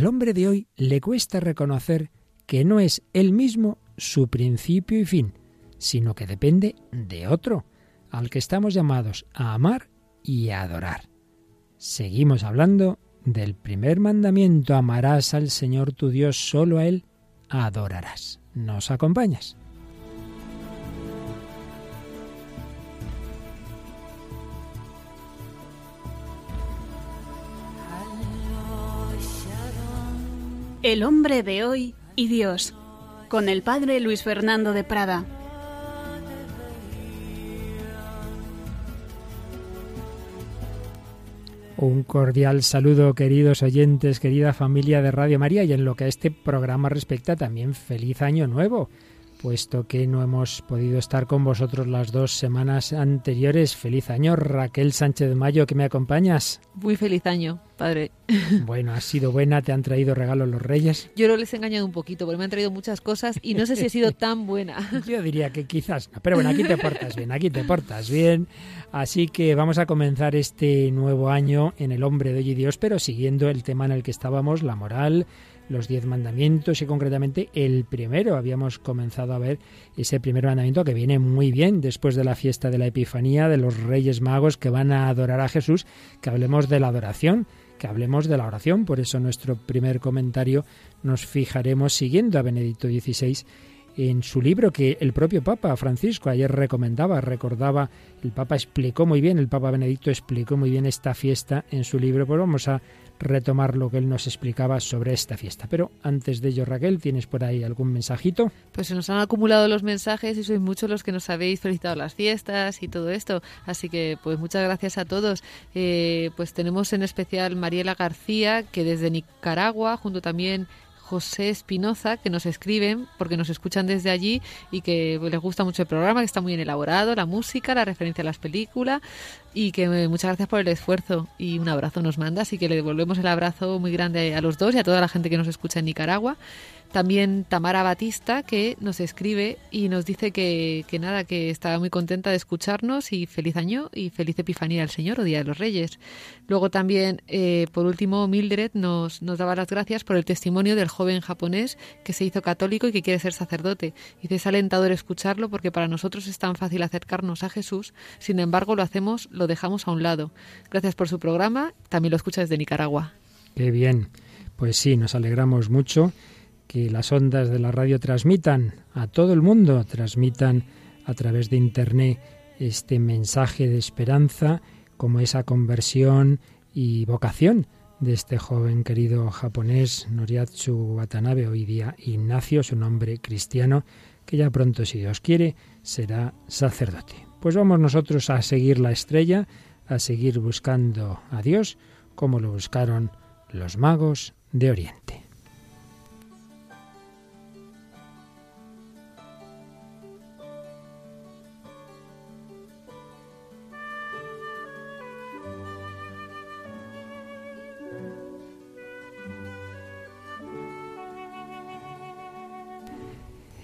Al hombre de hoy le cuesta reconocer que no es él mismo su principio y fin, sino que depende de otro, al que estamos llamados a amar y a adorar. Seguimos hablando del primer mandamiento, amarás al Señor tu Dios, solo a Él adorarás. ¿Nos acompañas? El hombre de hoy y Dios, con el padre Luis Fernando de Prada. Un cordial saludo, queridos oyentes, querida familia de Radio María, y en lo que a este programa respecta, también feliz año nuevo, puesto que no hemos podido estar con vosotros las dos semanas anteriores. Feliz año, Raquel Sánchez Mayo, que me acompañas. Muy feliz año, padre. Bueno, ha sido buena, te han traído regalos los reyes. Yo no les he engañado un poquito, porque me han traído muchas cosas y no sé si he sido tan buena. Yo diría que quizás no, pero bueno, aquí te portas bien, aquí te portas bien. Así que vamos a comenzar este nuevo año en el hombre de hoy y Dios, pero siguiendo el tema en el que estábamos, la moral, los diez mandamientos y concretamente el primero. Habíamos comenzado a ver ese primer mandamiento que viene muy bien después de la fiesta de la Epifanía, de los Reyes Magos que van a adorar a Jesús, que hablemos de la adoración, que hablemos de la oración. Por eso nuestro primer comentario nos fijaremos siguiendo a Benedicto XVI en su libro que el propio Papa Francisco ayer recomendaba, recordaba, el Papa explicó muy bien, el Papa Benedicto explicó muy bien esta fiesta en su libro, pues vamos a retomar lo que él nos explicaba sobre esta fiesta. Pero antes de ello, Raquel, ¿tienes por ahí algún mensajito? Pues se nos han acumulado los mensajes y sois muchos los que nos habéis felicitado las fiestas y todo esto. Así que, pues muchas gracias a todos. Eh, pues tenemos en especial Mariela García, que desde Nicaragua, junto también José Espinoza, que nos escriben porque nos escuchan desde allí y que les gusta mucho el programa, que está muy bien elaborado, la música, la referencia a las películas y que eh, muchas gracias por el esfuerzo y un abrazo nos manda, así que le devolvemos el abrazo muy grande a los dos y a toda la gente que nos escucha en Nicaragua. También Tamara Batista, que nos escribe y nos dice que, que, nada, que está muy contenta de escucharnos y feliz año y feliz Epifanía al Señor o Día de los Reyes. Luego también, eh, por último, Mildred nos, nos daba las gracias por el testimonio del joven japonés que se hizo católico y que quiere ser sacerdote. Dice, es alentador escucharlo porque para nosotros es tan fácil acercarnos a Jesús, sin embargo lo hacemos, lo dejamos a un lado. Gracias por su programa, también lo escucha desde Nicaragua. Qué bien. Pues sí, nos alegramos mucho que las ondas de la radio transmitan a todo el mundo, transmitan a través de Internet este mensaje de esperanza, como esa conversión y vocación de este joven querido japonés Noriatsu Watanabe, hoy día Ignacio, su nombre cristiano, que ya pronto, si Dios quiere, será sacerdote. Pues vamos nosotros a seguir la estrella, a seguir buscando a Dios, como lo buscaron los magos de Oriente.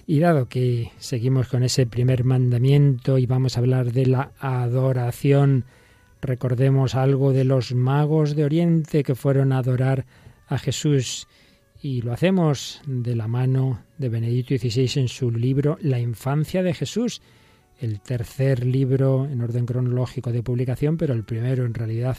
Y dado que seguimos con ese primer mandamiento y vamos a hablar de la adoración, recordemos algo de los magos de Oriente que fueron a adorar a Jesús y lo hacemos de la mano de Benedicto XVI en su libro La infancia de Jesús, el tercer libro en orden cronológico de publicación, pero el primero en realidad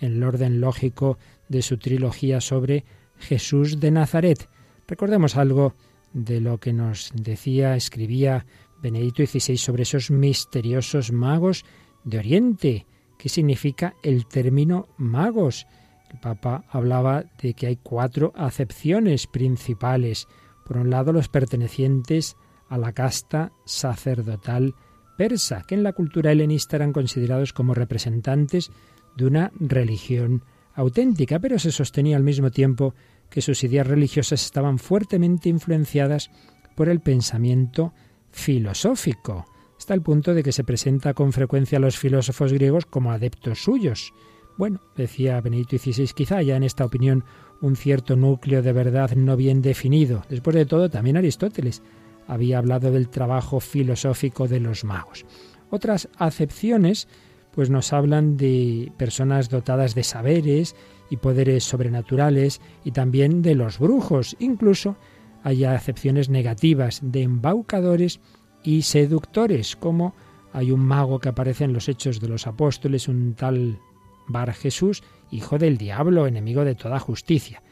en el orden lógico de su trilogía sobre Jesús de Nazaret. Recordemos algo de lo que nos decía, escribía Benedicto XVI sobre esos misteriosos magos de Oriente. ¿Qué significa el término magos? El Papa hablaba de que hay cuatro acepciones principales. Por un lado, los pertenecientes a la casta sacerdotal persa, que en la cultura helenista eran considerados como representantes de una religión auténtica, pero se sostenía al mismo tiempo que sus ideas religiosas estaban fuertemente influenciadas por el pensamiento filosófico, hasta el punto de que se presenta con frecuencia a los filósofos griegos como adeptos suyos. Bueno, decía Benedicto XVI, quizá haya en esta opinión un cierto núcleo de verdad no bien definido. Después de todo, también Aristóteles había hablado del trabajo filosófico de los magos. Otras acepciones pues nos hablan de personas dotadas de saberes y poderes sobrenaturales y también de los brujos. Incluso hay acepciones negativas de embaucadores y seductores, como hay un mago que aparece en los Hechos de los Apóstoles, un tal Bar Jesús, hijo del diablo, enemigo de toda justicia.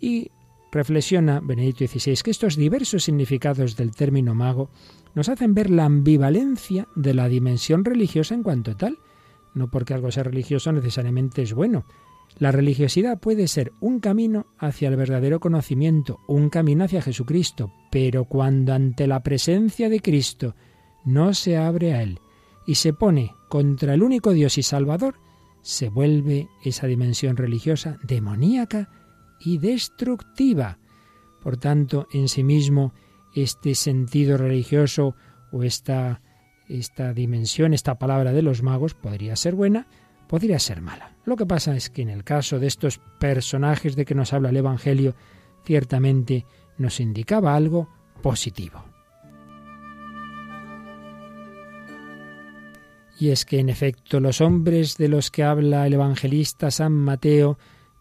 Y reflexiona Benedicto XVI que estos diversos significados del término mago nos hacen ver la ambivalencia de la dimensión religiosa en cuanto tal. No porque algo sea religioso necesariamente es bueno. La religiosidad puede ser un camino hacia el verdadero conocimiento, un camino hacia Jesucristo, pero cuando ante la presencia de Cristo no se abre a Él y se pone contra el único Dios y Salvador, se vuelve esa dimensión religiosa demoníaca y destructiva. Por tanto, en sí mismo, este sentido religioso o esta, esta dimensión, esta palabra de los magos podría ser buena, podría ser mala. Lo que pasa es que en el caso de estos personajes de que nos habla el Evangelio, ciertamente nos indicaba algo positivo. Y es que en efecto los hombres de los que habla el evangelista San Mateo,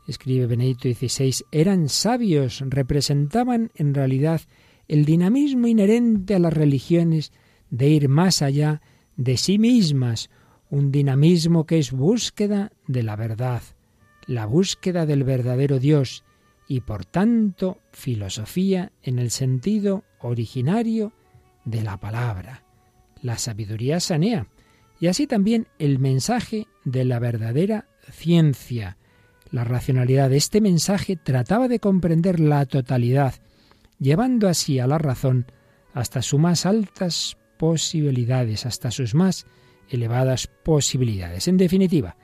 escribe Benedicto XVI, eran sabios, representaban en realidad el dinamismo inherente a las religiones de ir más allá de sí mismas, un dinamismo que es búsqueda de la verdad, la búsqueda del verdadero Dios y por tanto filosofía en el sentido originario de la palabra. La sabiduría sanea, y así también el mensaje de la verdadera ciencia. La racionalidad de este mensaje trataba de comprender la totalidad, llevando así a la razón hasta sus más altas posibilidades, hasta sus más elevadas posibilidades. En definitiva,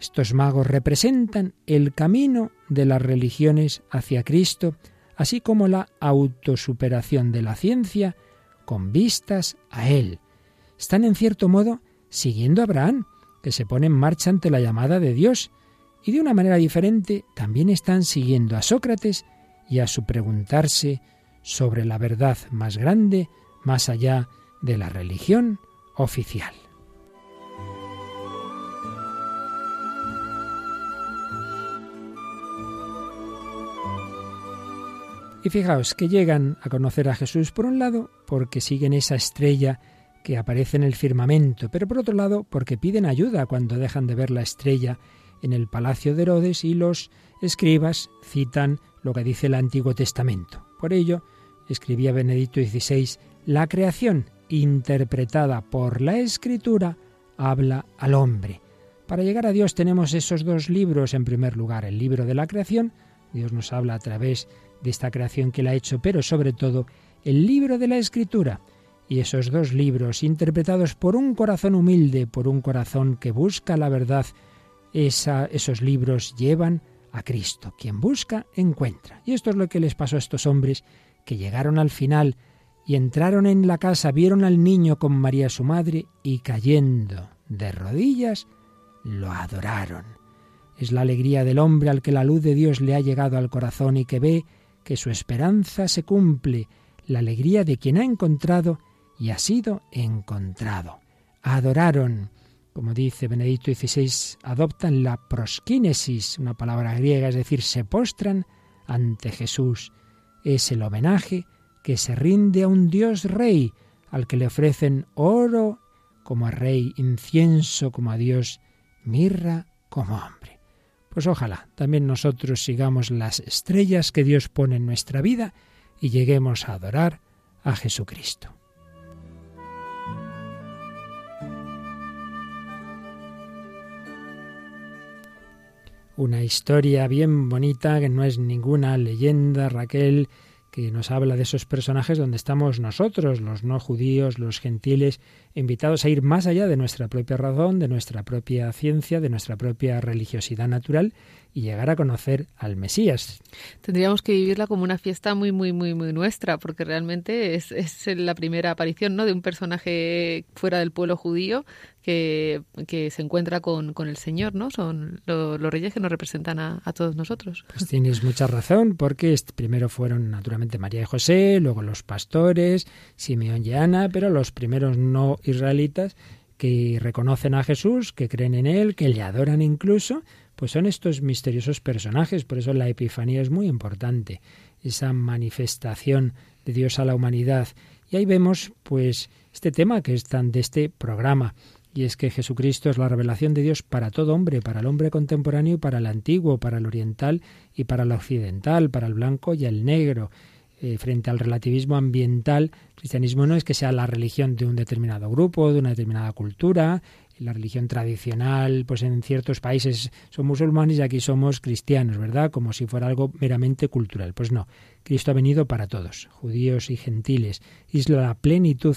estos magos representan el camino de las religiones hacia Cristo, así como la autosuperación de la ciencia con vistas a Él. Están en cierto modo siguiendo a Abraham, que se pone en marcha ante la llamada de Dios, y de una manera diferente también están siguiendo a Sócrates y a su preguntarse sobre la verdad más grande, más allá de la religión oficial. Y fijaos que llegan a conocer a Jesús por un lado porque siguen esa estrella que aparece en el firmamento, pero por otro lado porque piden ayuda cuando dejan de ver la estrella en el palacio de Herodes y los escribas citan lo que dice el Antiguo Testamento. Por ello, escribía Benedicto XVI, la creación interpretada por la Escritura habla al hombre. Para llegar a Dios tenemos esos dos libros en primer lugar, el libro de la creación, Dios nos habla a través de esta creación que él ha hecho, pero sobre todo el libro de la Escritura, y esos dos libros, interpretados por un corazón humilde, por un corazón que busca la verdad, esos libros llevan a Cristo. Quien busca, encuentra. Y esto es lo que les pasó a estos hombres que llegaron al final y entraron en la casa, vieron al niño con María su madre y cayendo de rodillas, lo adoraron. Es la alegría del hombre al que la luz de Dios le ha llegado al corazón y que ve que su esperanza se cumple, la alegría de quien ha encontrado y ha sido encontrado. Adoraron, como dice Benedicto XVI, adoptan la prosquínesis, una palabra griega, es decir, se postran ante Jesús. Es el homenaje que se rinde a un Dios rey, al que le ofrecen oro como a rey, incienso como a Dios, mirra como hombre. Pues ojalá también nosotros sigamos las estrellas que Dios pone en nuestra vida y lleguemos a adorar a Jesucristo. una historia bien bonita, que no es ninguna leyenda, Raquel, que nos habla de esos personajes donde estamos nosotros, los no judíos, los gentiles, invitados a ir más allá de nuestra propia razón, de nuestra propia ciencia, de nuestra propia religiosidad natural y llegar a conocer al Mesías. Tendríamos que vivirla como una fiesta muy, muy, muy, muy nuestra, porque realmente es, es la primera aparición ¿no? de un personaje fuera del pueblo judío que, se encuentra con, con, el Señor, ¿no? Son los reyes que nos representan a, a, todos nosotros. Pues tienes mucha razón, porque primero fueron naturalmente María y José, luego los pastores, Simeón y Ana, pero los primeros no israelitas que reconocen a Jesús, que creen en Él, que le adoran incluso, pues son estos misteriosos personajes. Por eso la Epifanía es muy importante, esa manifestación de Dios a la humanidad. Y ahí vemos, pues, este tema que es tan de este programa, y es que Jesucristo es la revelación de Dios para todo hombre, para el hombre contemporáneo para el antiguo, para el oriental y para el occidental, para el blanco y el negro. Eh, frente al relativismo ambiental, el cristianismo no es que sea la religión de un determinado grupo, de una determinada cultura, la religión tradicional, pues en ciertos países son musulmanes y aquí somos cristianos, ¿verdad? Como si fuera algo meramente cultural. Pues no, Cristo ha venido para todos, judíos y gentiles. Es la plenitud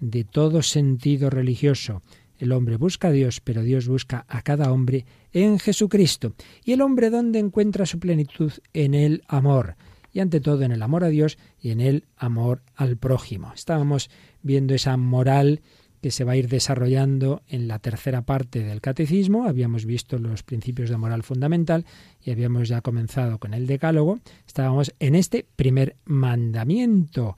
de todo sentido religioso. El hombre busca a Dios, pero Dios busca a cada hombre en Jesucristo. ¿Y el hombre dónde encuentra su plenitud? En el amor. Y ante todo en el amor a Dios y en el amor al prójimo. Estábamos viendo esa moral que se va a ir desarrollando en la tercera parte del catecismo. Habíamos visto los principios de moral fundamental y habíamos ya comenzado con el decálogo. Estábamos en este primer mandamiento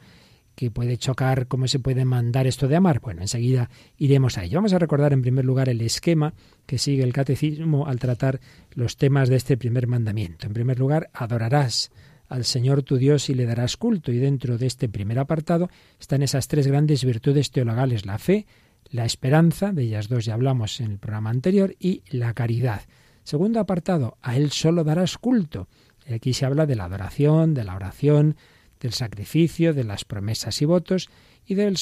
que puede chocar cómo se puede mandar esto de amar. Bueno, enseguida iremos a ello. Vamos a recordar en primer lugar el esquema que sigue el catecismo al tratar los temas de este primer mandamiento. En primer lugar, adorarás al Señor tu Dios y le darás culto. Y dentro de este primer apartado están esas tres grandes virtudes teologales, la fe, la esperanza, de ellas dos ya hablamos en el programa anterior, y la caridad. Segundo apartado, a Él solo darás culto. Aquí se habla de la adoración, de la oración, del sacrificio, de las promesas y votos y del,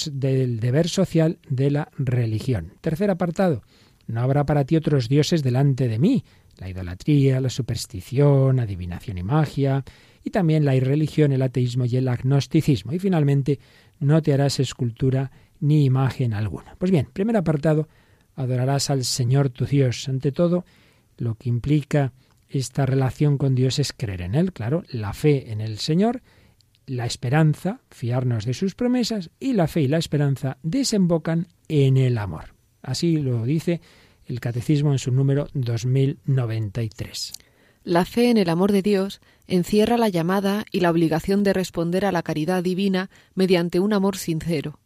deber social de la religión. Tercer apartado, no habrá para ti otros dioses delante de mí. La idolatría, la superstición, adivinación y magia, y también la irreligión, el ateísmo y el agnosticismo. Y finalmente, no te harás escultura ni imagen alguna. Pues bien, primer apartado, adorarás al Señor tu Dios. Ante todo, lo que implica esta relación con Dios es creer en Él, claro, la fe en el Señor, la esperanza, fiarnos de sus promesas, y la fe y la esperanza desembocan en el amor. Así lo dice el Catecismo en su número 2093. La fe en el amor de Dios encierra la llamada y la obligación de responder a la caridad divina mediante un amor sincero.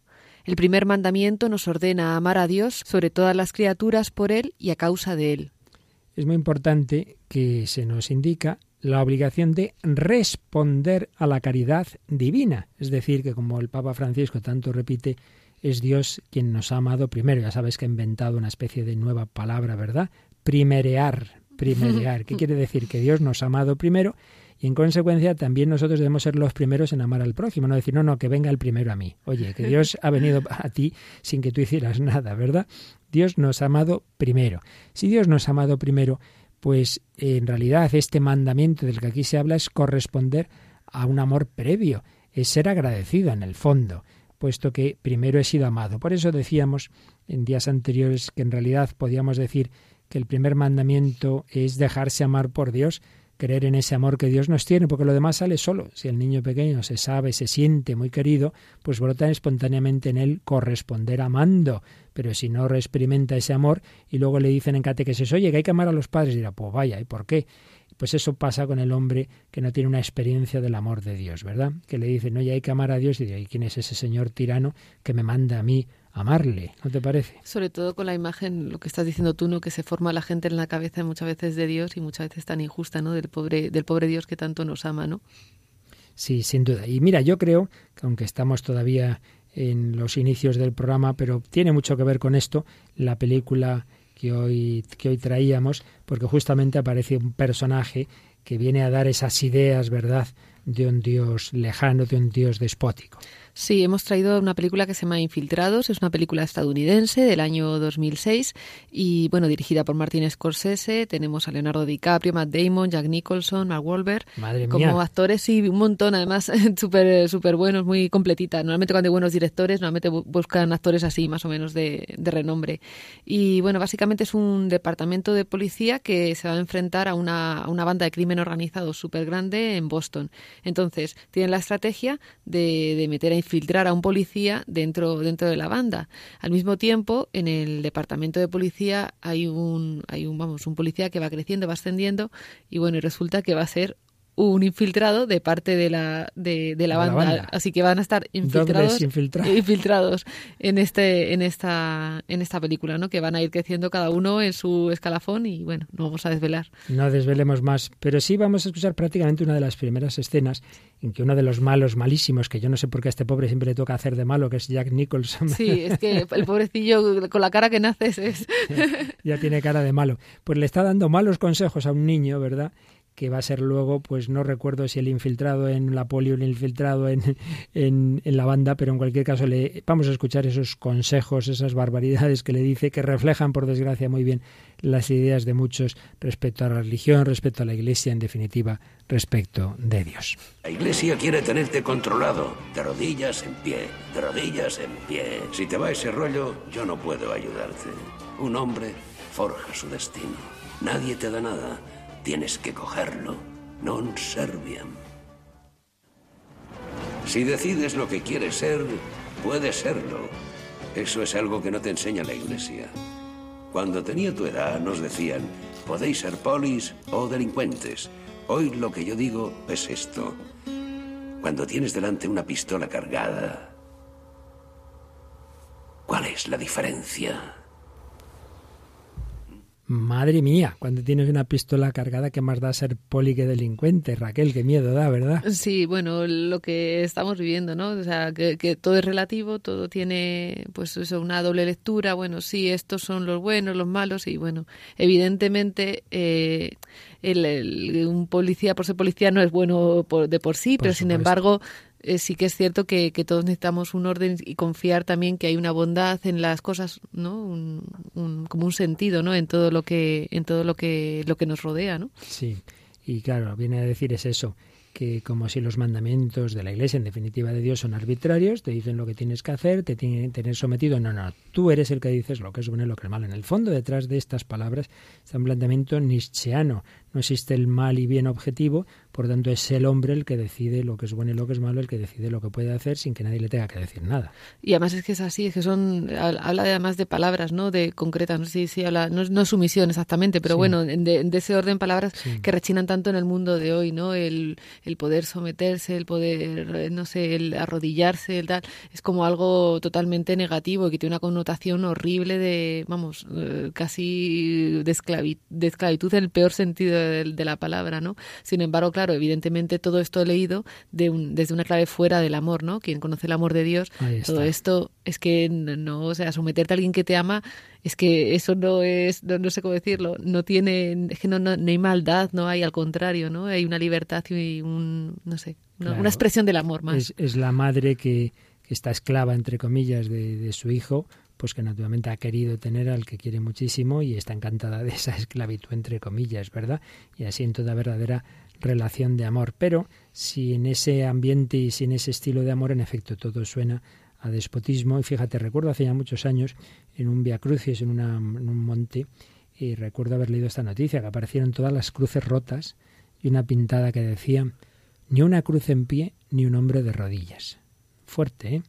El primer mandamiento nos ordena amar a Dios sobre todas las criaturas por Él y a causa de Él. Es muy importante que se nos indica la obligación de responder a la caridad divina. Es decir, que como el Papa Francisco tanto repite, es Dios quien nos ha amado primero. Ya sabes que ha inventado una especie de nueva palabra, ¿verdad? Primerear, primerear. ¿Qué quiere decir? Que Dios nos ha amado primero y en consecuencia también nosotros debemos ser los primeros en amar al prójimo, no decir, no, no, que venga el primero a mí. Oye, que Dios ha venido a ti sin que tú hicieras nada, ¿verdad? Dios nos ha amado primero. Si Dios nos ha amado primero, pues en realidad este mandamiento del que aquí se habla es corresponder a un amor previo, es ser agradecido en el fondo, puesto que primero he sido amado. Por eso decíamos en días anteriores que en realidad podíamos decir que el primer mandamiento es dejarse amar por Dios, creer en ese amor que Dios nos tiene, porque lo demás sale solo. Si el niño pequeño se sabe, se siente muy querido, pues brota espontáneamente en él corresponder amando. Pero si no experimenta ese amor y luego le dicen en catequesis, oye, que hay que amar a los padres, dirá, pues vaya, ¿y por qué? Pues eso pasa con el hombre que no tiene una experiencia del amor de Dios, ¿verdad? Que le dicen, oye, hay que amar a Dios, y dice, ¿y quién es ese señor tirano que me manda a mí amarle, ¿no te parece? Sobre todo con la imagen, lo que estás diciendo tú, ¿no? que se forma la gente en la cabeza muchas veces de Dios y muchas veces tan injusta, ¿no? Del pobre, del pobre Dios que tanto nos ama, ¿no? Sí, sin duda. Y mira, yo creo que aunque estamos todavía en los inicios del programa, pero tiene mucho que ver con esto, la película que hoy, que hoy traíamos, porque justamente aparece un personaje que viene a dar esas ideas, ¿verdad?, de un Dios lejano, de un Dios despótico. Sí, hemos traído una película que se llama Infiltrados, es una película estadounidense del año 2006 y bueno, dirigida por Martin Scorsese, tenemos a Leonardo DiCaprio, Matt Damon, Jack Nicholson, Mark Wahlberg, Madre como actores y un montón, además súper super buenos, muy completita. Normalmente cuando hay buenos directores, normalmente buscan actores así, más o menos de, de renombre. Y bueno, básicamente es un departamento de policía que se va a enfrentar a una, a una banda de crimen organizado súper grande en Boston. Entonces, tienen la estrategia de, de meter a infiltrar a un policía dentro, dentro de la banda. Al mismo tiempo, en el departamento de policía hay un, hay un, vamos, un policía que va creciendo, va ascendiendo, y bueno, y resulta que va a ser un infiltrado de parte de la, de, la, banda. Así que van a estar infiltrados, infiltrados en este, en esta, en esta película, ¿no? Que van a ir creciendo cada uno en su escalafón y bueno, no vamos a desvelar. No desvelemos más, pero sí vamos a escuchar prácticamente una de las primeras escenas en que uno de los malos malísimos, que yo no sé por qué a este pobre siempre le toca hacer de malo, que es Jack Nicholson. Sí, es que el pobrecillo con la cara que naces es. ya tiene cara de malo. Pues le está dando malos consejos a un niño, ¿verdad? Que va a ser luego, pues no recuerdo si el infiltrado en la poli o el infiltrado en, en, la banda, pero en cualquier caso le vamos a escuchar esos consejos, esas barbaridades que le dice, que reflejan, por desgracia, muy bien las ideas de muchos respecto a la religión, respecto a la Iglesia, en definitiva, respecto de Dios. La Iglesia quiere tenerte controlado, de rodillas en pie, de rodillas en pie. Si te va ese rollo, yo no puedo ayudarte. Un hombre forja su destino. Nadie te da nada Tienes que cogerlo. Non serviam. Si decides lo que quieres ser, puedes serlo. Eso es algo que no te enseña la iglesia. Cuando tenía tu edad nos decían, podéis ser polis o delincuentes. Hoy lo que yo digo es esto. Cuando tienes delante una pistola cargada, ¿cuál es la diferencia? Madre mía, cuando tienes una pistola cargada, ¿qué más da ser poli que delincuente? Raquel, qué miedo da, ¿verdad? Sí, bueno, lo que estamos viviendo, ¿no? O sea, que, todo es relativo, todo tiene, pues eso, una doble lectura. Bueno, sí, estos son los buenos, los malos, y bueno, evidentemente eh, el, un policía por ser policía no es bueno de por sí, pero sin embargo eh, sí que es cierto que, todos necesitamos un orden y confiar también que hay una bondad en las cosas, ¿no? Un, como un sentido, ¿no? En todo lo que en todo lo que lo que nos rodea, ¿no? Sí. Y claro, viene a decir es eso, que como si los mandamientos de la Iglesia, en definitiva de Dios, son arbitrarios, te dicen lo que tienes que hacer, te tienen que tener sometido. No, no, tú eres el que dices lo que es bueno y lo que es malo. En el fondo, detrás de estas palabras está un planteamiento nietzscheano. No existe el mal y bien objetivo, por tanto, es el hombre el que decide lo que es bueno y lo que es malo, el que decide lo que puede hacer sin que nadie le tenga que decir nada. Y además es que es así, es que son, habla además de palabras, ¿no? De concretas, no sé si habla, no, no sumisión exactamente, pero bueno, de, ese orden palabras que rechinan tanto en el mundo de hoy, ¿no? El, el poder someterse, el poder, eh, no sé, el arrodillarse, el tal, es como algo totalmente negativo y que tiene una connotación horrible de, vamos, eh, casi de, esclavitud, en el peor sentido de, de la palabra, ¿no? Sin embargo, claro, evidentemente todo esto he leído de desde una clave fuera del amor, ¿no? Quien conoce el amor de Dios, todo esto es que no, o sea, someterte a alguien que te ama, es que eso no es, no, sé cómo decirlo, no tiene, es que no, no, hay maldad, no hay, al contrario, ¿no? Hay una libertad y un, no sé, una expresión del amor más. Es, la madre que, que, está esclava, entre comillas, de, de su hijo, pues que naturalmente ha querido tener al que quiere muchísimo y está encantada de esa esclavitud entre comillas, ¿verdad? Y así en toda verdadera relación de amor. Pero si en ese ambiente y sin ese estilo de amor, en efecto, todo suena a despotismo. Y fíjate, recuerdo hace ya muchos años en un Via Crucis, en, una, en un monte, y recuerdo haber leído esta noticia, que aparecieron todas las cruces rotas y una pintada que decía, ni una cruz en pie, ni un hombre de rodillas fuerte, ¿eh?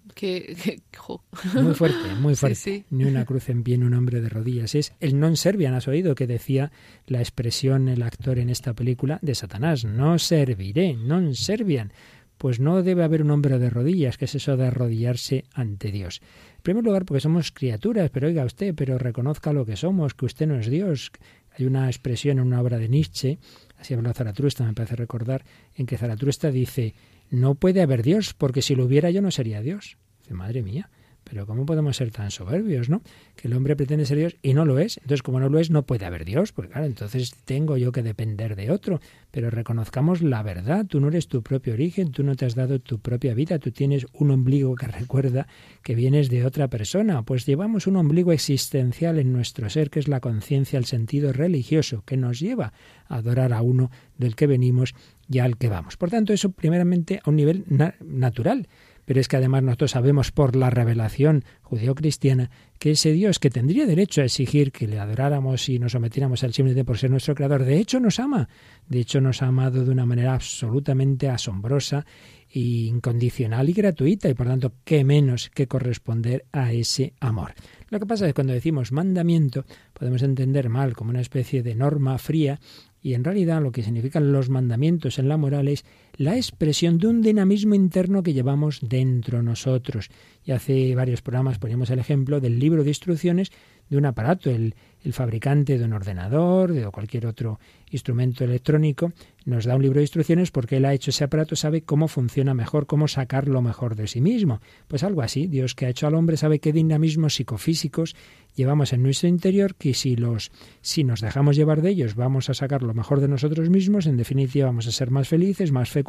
Muy fuerte, muy fuerte. Ni una cruz en pie, ni un hombre de rodillas. Es el non servian, has oído que decía la expresión el actor en esta película de Satanás. No serviré, non servian. Pues no debe haber un hombre de rodillas, que es eso de arrodillarse ante Dios. En primer lugar, porque somos criaturas, pero oiga usted, pero reconozca lo que somos, que usted no es Dios. Hay una expresión en una obra de Nietzsche, así habló Zaratrusta, me parece recordar, en que Zaratrusta dice no puede haber Dios, porque si lo hubiera yo no sería Dios. Dice, madre mía, pero ¿cómo podemos ser tan soberbios, no? Que el hombre pretende ser Dios y no lo es. Entonces, como no lo es, no puede haber Dios, porque claro, entonces tengo yo que depender de otro. Pero reconozcamos la verdad, tú no eres tu propio origen, tú no te has dado tu propia vida, tú tienes un ombligo que recuerda que vienes de otra persona. Pues llevamos un ombligo existencial en nuestro ser, que es la conciencia, el sentido religioso, que nos lleva a adorar a uno del que venimos y al que vamos. Por tanto, eso primeramente a un nivel natural. Pero es que además nosotros sabemos por la revelación judeo-cristiana que ese Dios que tendría derecho a exigir que le adoráramos y nos sometiéramos al simplemente por ser nuestro creador, de hecho nos ama. De hecho nos ha amado de una manera absolutamente asombrosa e incondicional y gratuita y por tanto qué menos que corresponder a ese amor. Lo que pasa es que cuando decimos mandamiento podemos entender mal como una especie de norma fría Y en realidad lo que significan los mandamientos en la moral es la expresión de un dinamismo interno que llevamos dentro nosotros. Y hace varios programas poníamos el ejemplo del libro de instrucciones de un aparato, el, el fabricante de un ordenador, de cualquier otro instrumento electrónico, nos da un libro de instrucciones porque él ha hecho ese aparato, sabe cómo funciona mejor, cómo sacar lo mejor de sí mismo. Pues algo así, Dios que ha hecho al hombre sabe qué dinamismos psicofísicos llevamos en nuestro interior, que si los si nos dejamos llevar de ellos, vamos a sacar lo mejor de nosotros mismos, en definitiva vamos a ser más felices, más fecundos,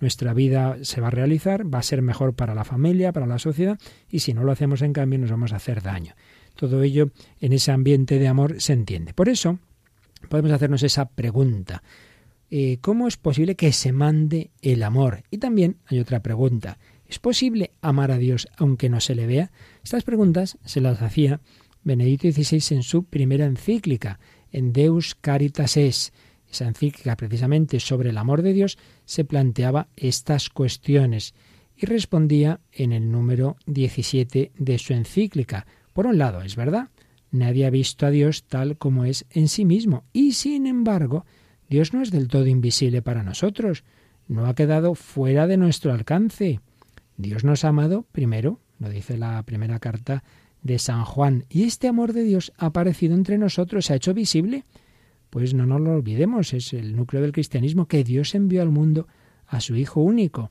nuestra vida se va a realizar, va a ser mejor para la familia, para la sociedad, y si no lo hacemos en cambio nos vamos a hacer daño. Todo ello en ese ambiente de amor se entiende. Por eso podemos hacernos esa pregunta. Eh, ¿Cómo es posible que se mande el amor? Y también hay otra pregunta. ¿Es posible amar a Dios aunque no se le vea? Estas preguntas se las hacía Benedicto XVI en su primera encíclica, en Deus Caritas Es. Esa encíclica precisamente sobre el amor de Dios se planteaba estas cuestiones y respondía en el número 17 de su encíclica, por un lado, es verdad, nadie ha visto a Dios tal como es en sí mismo, y sin embargo, Dios no es del todo invisible para nosotros, no ha quedado fuera de nuestro alcance. Dios nos ha amado primero, lo dice la primera carta de San Juan, y este amor de Dios ha aparecido entre nosotros, se ha hecho visible. Pues no nos lo olvidemos, es el núcleo del cristianismo que Dios envió al mundo a su Hijo único,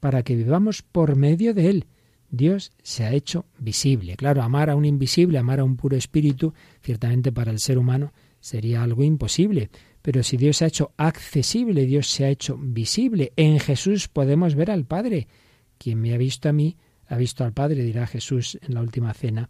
para que vivamos por medio de Él. Dios se ha hecho visible. Claro, amar a un invisible, amar a un puro espíritu, ciertamente para el ser humano sería algo imposible. Pero si Dios se ha hecho accesible, Dios se ha hecho visible, en Jesús podemos ver al Padre. Quien me ha visto a mí, ha visto al Padre, dirá Jesús en la última cena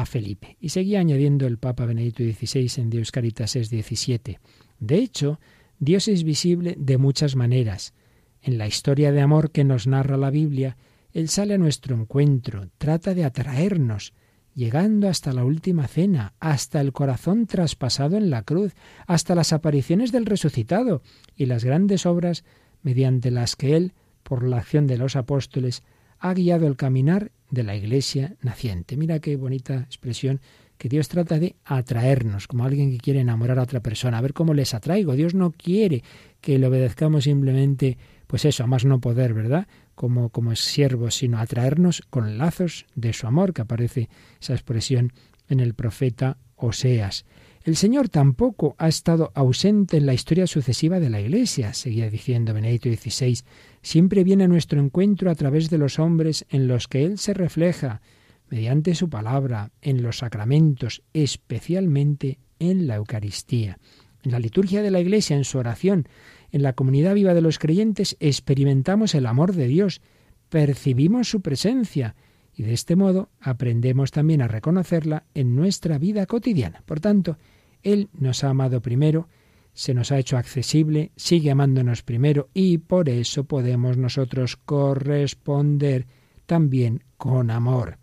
a Felipe. Y seguía añadiendo el Papa Benedicto XVI en Dios Caritas es 17. De hecho, Dios es visible de muchas maneras. En la historia de amor que nos narra la Biblia, él sale a nuestro encuentro, trata de atraernos, llegando hasta la última cena, hasta el corazón traspasado en la cruz, hasta las apariciones del resucitado y las grandes obras mediante las que Él, por la acción de los apóstoles, ha guiado el caminar de la Iglesia naciente. Mira qué bonita expresión que Dios trata de atraernos, como alguien que quiere enamorar a otra persona, a ver cómo les atraigo. Dios no quiere que le obedezcamos simplemente, pues eso, a más no poder, ¿verdad? como, como siervos, sino atraernos con lazos de su amor, que aparece esa expresión en el profeta Oseas. El Señor tampoco ha estado ausente en la historia sucesiva de la Iglesia, seguía diciendo Benedicto XVI. Siempre viene a nuestro encuentro a través de los hombres en los que Él se refleja, mediante su palabra, en los sacramentos, especialmente en la Eucaristía. En la liturgia de la Iglesia, en su oración, en la comunidad viva de los creyentes experimentamos el amor de Dios, percibimos su presencia y de este modo aprendemos también a reconocerla en nuestra vida cotidiana. Por tanto, Él nos ha amado primero, se nos ha hecho accesible, sigue amándonos primero y por eso podemos nosotros corresponder también con amor.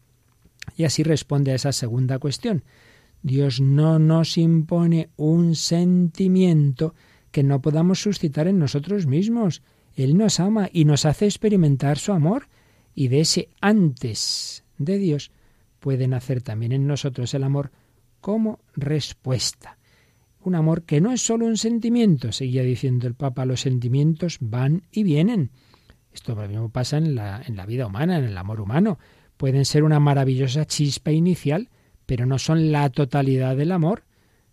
Y así responde a esa segunda cuestión. Dios no nos impone un sentimiento, que no podamos suscitar en nosotros mismos. Él nos ama y nos hace experimentar su amor, y de ese antes de Dios puede nacer también en nosotros el amor como respuesta. Un amor que no es solo un sentimiento, seguía diciendo el Papa, los sentimientos van y vienen. Esto mismo pasa en la, en la vida humana, en el amor humano. Pueden ser una maravillosa chispa inicial, pero no son la totalidad del amor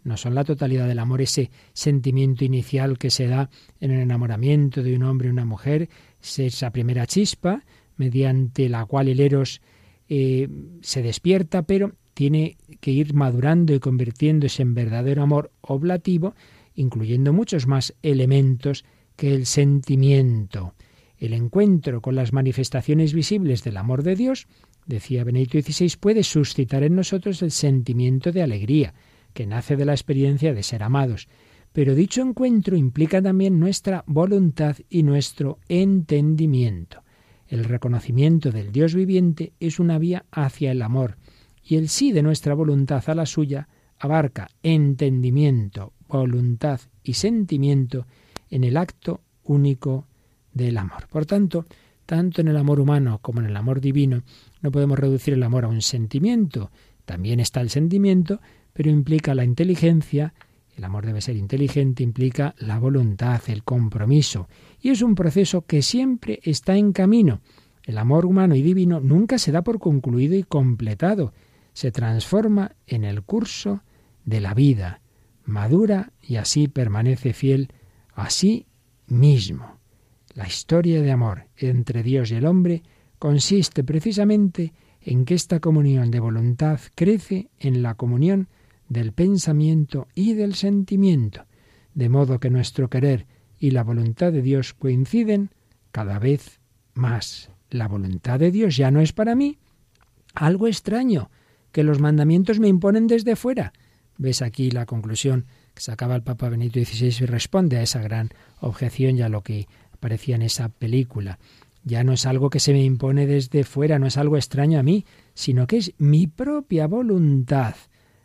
no son la totalidad del amor, ese sentimiento inicial que se da en el enamoramiento de un hombre y una mujer, es esa primera chispa mediante la cual el eros eh, se despierta, pero tiene que ir madurando y convirtiéndose en verdadero amor oblativo, incluyendo muchos más elementos que el sentimiento. El encuentro con las manifestaciones visibles del amor de Dios, decía Benedicto XVI, puede suscitar en nosotros el sentimiento de alegría, que nace de la experiencia de ser amados. Pero dicho encuentro implica también nuestra voluntad y nuestro entendimiento. El reconocimiento del Dios viviente es una vía hacia el amor, y el sí de nuestra voluntad a la suya abarca entendimiento, voluntad y sentimiento en el acto único del amor. Por tanto, tanto en el amor humano como en el amor divino, no podemos reducir el amor a un sentimiento. También está el sentimiento, pero implica la inteligencia El amor debe ser inteligente, implica la voluntad, el compromiso, y es un proceso que siempre está en camino. El amor humano y divino nunca se da por concluido y completado, se transforma en el curso de la vida, madura y así permanece fiel a sí mismo. La historia de amor entre Dios y el hombre consiste precisamente en que esta comunión de voluntad crece en la comunión del pensamiento y del sentimiento, de modo que nuestro querer y la voluntad de Dios coinciden cada vez más. La voluntad de Dios ya no es para mí algo extraño, que los mandamientos me imponen desde fuera. Ves aquí la conclusión que sacaba el Papa Benito XVI y responde a esa gran objeción y a lo que aparecía en esa película. Ya no es algo que se me impone desde fuera, no es algo extraño a mí, sino que es mi propia voluntad.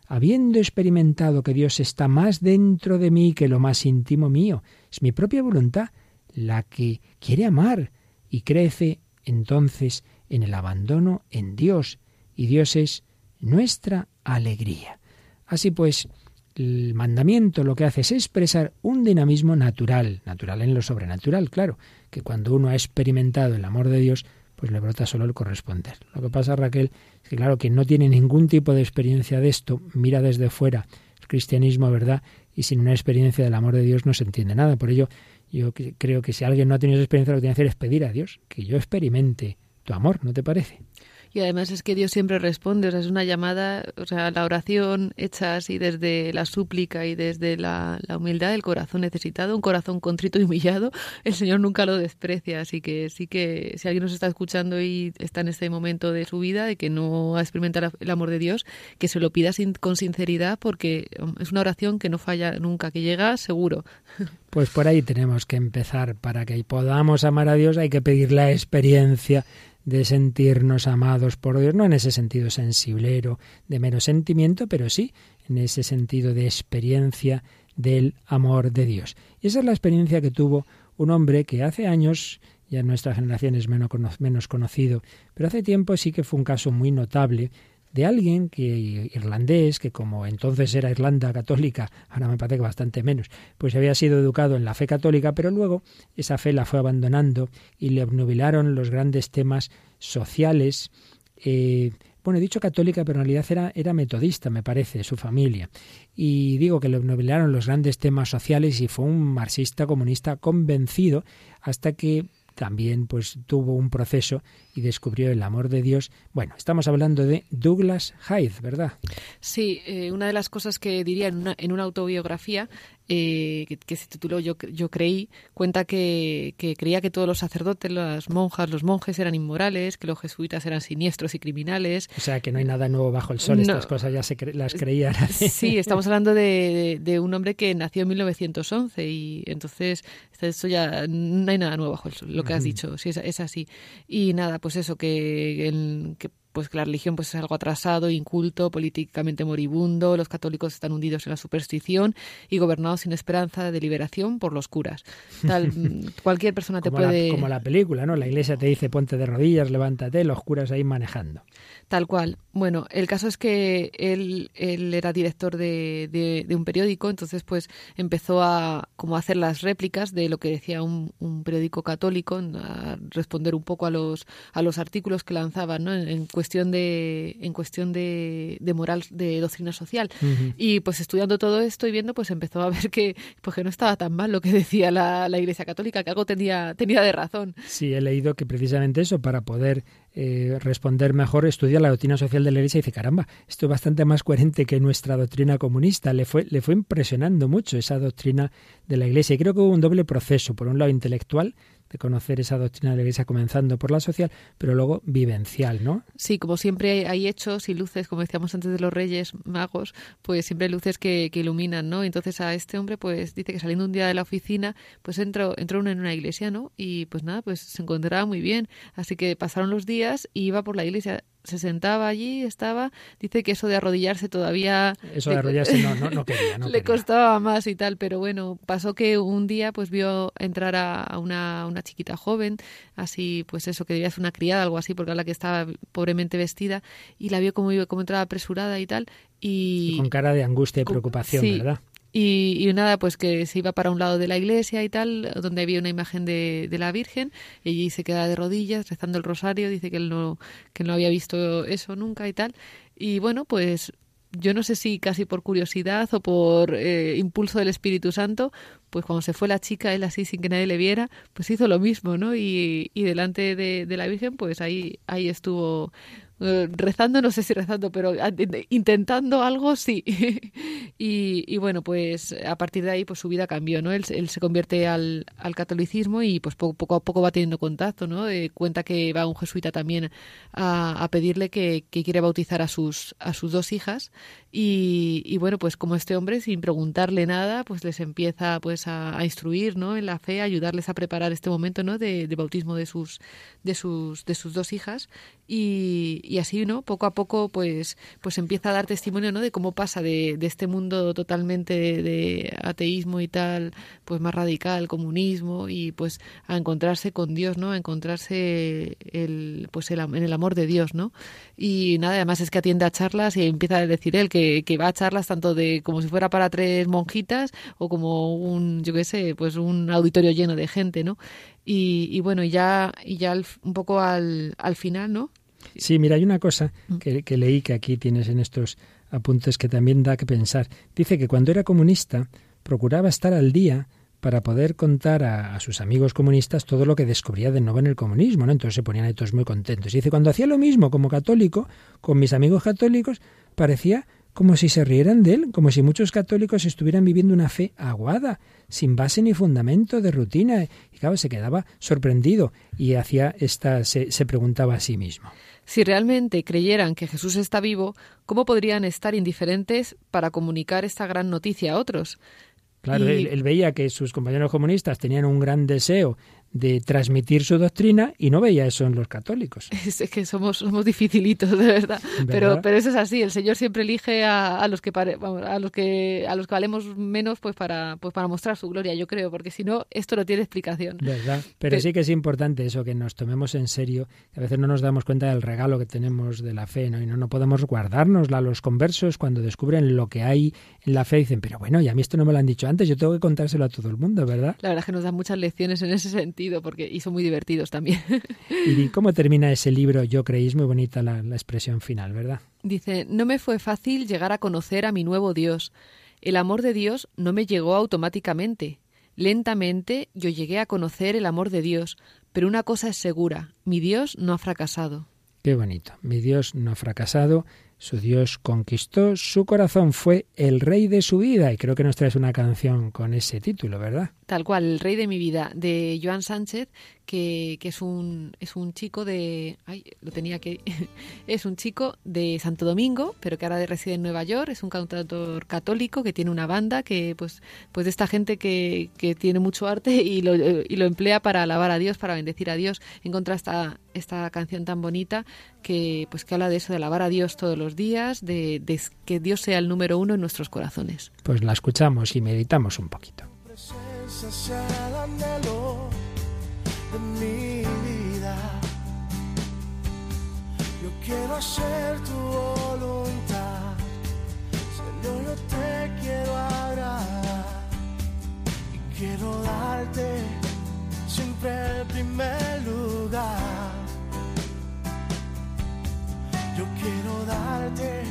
Habiendo experimentado que Dios está más dentro de mí que lo más íntimo mío, es mi propia voluntad la que quiere amar y crece entonces en el abandono en Dios, y Dios es nuestra alegría. Así pues, el mandamiento lo que hace es expresar un dinamismo natural, natural en lo sobrenatural, claro, que cuando uno ha experimentado el amor de Dios, pues le brota solo el corresponder. Lo que pasa, Raquel, es que claro, quien no tiene ningún tipo de experiencia de esto, mira desde fuera el cristianismo, ¿verdad? Y sin una experiencia del amor de Dios no se entiende nada. Por ello, yo creo que si alguien no ha tenido esa experiencia, lo que tiene que hacer es pedir a Dios que yo experimente tu amor, ¿no te parece? Y además es que Dios siempre responde, o sea, es una llamada, o sea, la oración hecha así desde la súplica y desde la, humildad del corazón necesitado, un corazón contrito y humillado, el Señor nunca lo desprecia. Así que sí que si alguien nos está escuchando y está en este momento de su vida, de que no ha experimentado el amor de Dios, que se lo pida sin, con sinceridad porque um, es una oración que no falla nunca, que llega seguro. Pues por ahí tenemos que empezar. Para que podamos amar a Dios hay que pedir la experiencia de sentirnos amados por Dios, no en ese sentido sensiblero, de mero sentimiento, pero sí en ese sentido de experiencia del amor de Dios. Y esa es la experiencia que tuvo un hombre que hace años, ya en nuestra generación es menos, conocido, pero hace tiempo sí que fue un caso muy notable de alguien que irlandés, que como entonces era Irlanda católica, ahora me parece que bastante menos, pues había sido educado en la fe católica, pero luego esa fe la fue abandonando y le obnubilaron los grandes temas sociales. Eh, bueno, he dicho católica, pero en realidad era, era metodista, me parece, su familia. Y digo que le obnubilaron los grandes temas sociales y fue un marxista comunista convencido hasta que también pues tuvo un proceso y descubrió el amor de Dios. Bueno, estamos hablando de Douglas Hyde, ¿verdad? Sí, eh, una de las cosas que diría en una, en una autobiografía eh, que, se tituló Yo, yo creí, cuenta que, creía que todos los sacerdotes, las monjas, los monjes eran inmorales, que los jesuitas eran siniestros y criminales. O sea, que no hay nada nuevo bajo el sol, estas cosas ya se las creían. Sí, estamos hablando de, de, un hombre que nació en 1911 y entonces esto ya no hay nada nuevo bajo el sol, lo que has dicho, sí, es, es así. Y nada, pues eso, que, que pues que la religión pues es algo atrasado, inculto, políticamente moribundo, los católicos están hundidos en la superstición y gobernados sin esperanza de liberación por los curas. Tal, mm, cualquier persona te puede... como la película, ¿no? La iglesia te dice ponte de rodillas, levántate, los curas ahí manejando. Tal cual. Bueno, el caso es que él, él era director de, de, un periódico, entonces pues empezó a como a hacer las réplicas de lo que decía un, un periódico católico, a responder un poco a los, a los artículos que lanzaban ¿no? en, cuestión de en cuestión de, de moral, de doctrina social. Y pues estudiando todo esto y viendo, pues empezó a ver que, pues, que no estaba tan mal lo que decía la, la Iglesia Católica, que algo tenía, tenía de razón. Sí, he leído que precisamente eso, para poder eh, responder mejor, estudia la doctrina social de la Iglesia y dice, caramba, esto es bastante más coherente que nuestra doctrina comunista. Le fue, le fue impresionando mucho esa doctrina de la Iglesia. Y creo que hubo un doble proceso, por un lado intelectual, de conocer esa doctrina de la Iglesia comenzando por la social, pero luego vivencial, ¿no? Sí, como siempre hay hechos y luces, como decíamos antes de los reyes magos, pues siempre hay luces que, que iluminan, ¿no? Entonces a este hombre, pues dice que saliendo un día de la oficina, pues entró, entró en una iglesia, ¿no? Y pues nada, pues se encontraba muy bien. Así que pasaron los días y iba por la iglesia se sentaba allí, estaba, dice que eso de arrodillarse todavía... Eso de arrodillarse no, no, quería, le costaba más y tal, pero bueno, pasó que un día pues vio entrar a una, una chiquita joven, así pues eso, que debía ser una criada, algo así, porque era la que estaba pobremente vestida, y la vio como, como entraba apresurada y tal, y... con cara de angustia y preocupación, ¿verdad? Y, nada, pues que se iba para un lado de la iglesia y tal, donde había una imagen de, de, la Virgen, y allí se queda de rodillas rezando el rosario, dice que él no, que no había visto eso nunca y tal. Y bueno, pues yo no sé si casi por curiosidad o por eh, impulso del Espíritu Santo, pues cuando se fue la chica, él así sin que nadie le viera, pues hizo lo mismo, ¿no? Y, y delante de, de, la Virgen, pues ahí, ahí estuvo rezando, no sé si rezando, pero intentando algo, sí. y, bueno, pues a partir de ahí pues su vida cambió, ¿no? Él, se convierte al, al, catolicismo y pues poco, a poco va teniendo contacto, ¿no? cuenta que va un jesuita también a, a pedirle que, que, quiere bautizar a sus, a sus dos hijas y, y, bueno, pues como este hombre, sin preguntarle nada, pues les empieza pues a, instruir, ¿no? En la fe, a ayudarles a preparar este momento, ¿no? De, bautismo de sus, de sus, de sus dos hijas y, y así, ¿no? Poco a poco, pues, pues empieza a dar testimonio, ¿no? De cómo pasa de, de este mundo totalmente de, ateísmo y tal, pues más radical, comunismo, y pues a encontrarse con Dios, ¿no? A encontrarse el, pues el, en el amor de Dios, ¿no? Y nada, además es que atiende a charlas y empieza a decir él que, que va a charlas tanto de como si fuera para tres monjitas o como un, yo qué sé, pues un auditorio lleno de gente, ¿no? Y, y bueno, y ya, y ya un poco al, al final, ¿no? Sí, mira, hay una cosa mm. que, que leí que aquí tienes en estos apuntes que también da que pensar. Dice que cuando era comunista procuraba estar al día para poder contar a, sus amigos comunistas todo lo que descubría de nuevo en el comunismo, ¿no? Entonces se ponían ahí todos muy contentos. Y dice, cuando hacía lo mismo como católico, con mis amigos católicos, parecía como si se rieran de él, como si muchos católicos estuvieran viviendo una fe aguada, sin base ni fundamento, de rutina. Y claro, se quedaba sorprendido y hacía esta, se, se preguntaba a sí mismo. Si realmente creyeran que Jesús está vivo, ¿cómo podrían estar indiferentes para comunicar esta gran noticia a otros? Claro, él, veía que sus compañeros comunistas tenían un gran deseo de transmitir su doctrina y no veía eso en los católicos. Es que somos, somos dificilitos, de verdad. Pero, pero eso es así, el Señor siempre elige a, los que a los que a los que valemos menos pues para pues para mostrar su gloria, yo creo, porque si no esto no tiene explicación. ¿Verdad? Pero, sí que es importante eso que nos tomemos en serio, a veces no nos damos cuenta del regalo que tenemos de la fe, ¿no? Y no, no podemos guardárnosla los conversos cuando descubren lo que hay en la fe dicen, pero bueno, y a mí esto no me lo han dicho antes, yo tengo que contárselo a todo el mundo, ¿verdad? La verdad es que nos dan muchas lecciones en ese sentido porque y son muy divertidos también. ¿Y cómo termina ese libro? Yo creéis muy bonita la, la expresión final, ¿verdad? Dice, no me fue fácil llegar a conocer a mi nuevo Dios. El amor de Dios no me llegó automáticamente. Lentamente yo llegué a conocer el amor de Dios, pero una cosa es segura, mi Dios no ha fracasado. Qué bonito, mi Dios no ha fracasado su Dios conquistó su corazón, fue el rey de su vida. Y creo que nos traes una canción con ese título, ¿verdad? Tal cual, El rey de mi vida, de Joan Sánchez, que, que es, un, es un chico de... Ay, lo tenía que... es un chico de Santo Domingo, pero que ahora reside en Nueva York. Es un cantautor católico que tiene una banda que, pues, pues de esta gente que, que tiene mucho arte y lo, y lo emplea para alabar a Dios, para bendecir a Dios. Encontra esta, esta canción tan bonita que, pues, que habla de eso, de alabar a Dios todos los días, de, de que Dios sea el número uno en nuestros corazones. Pues la escuchamos y meditamos un poquito. De mi vida. Yo quiero hacer tu voluntad, Señor, yo te quiero agradar y quiero darte siempre el primer lugar. Yo quiero darte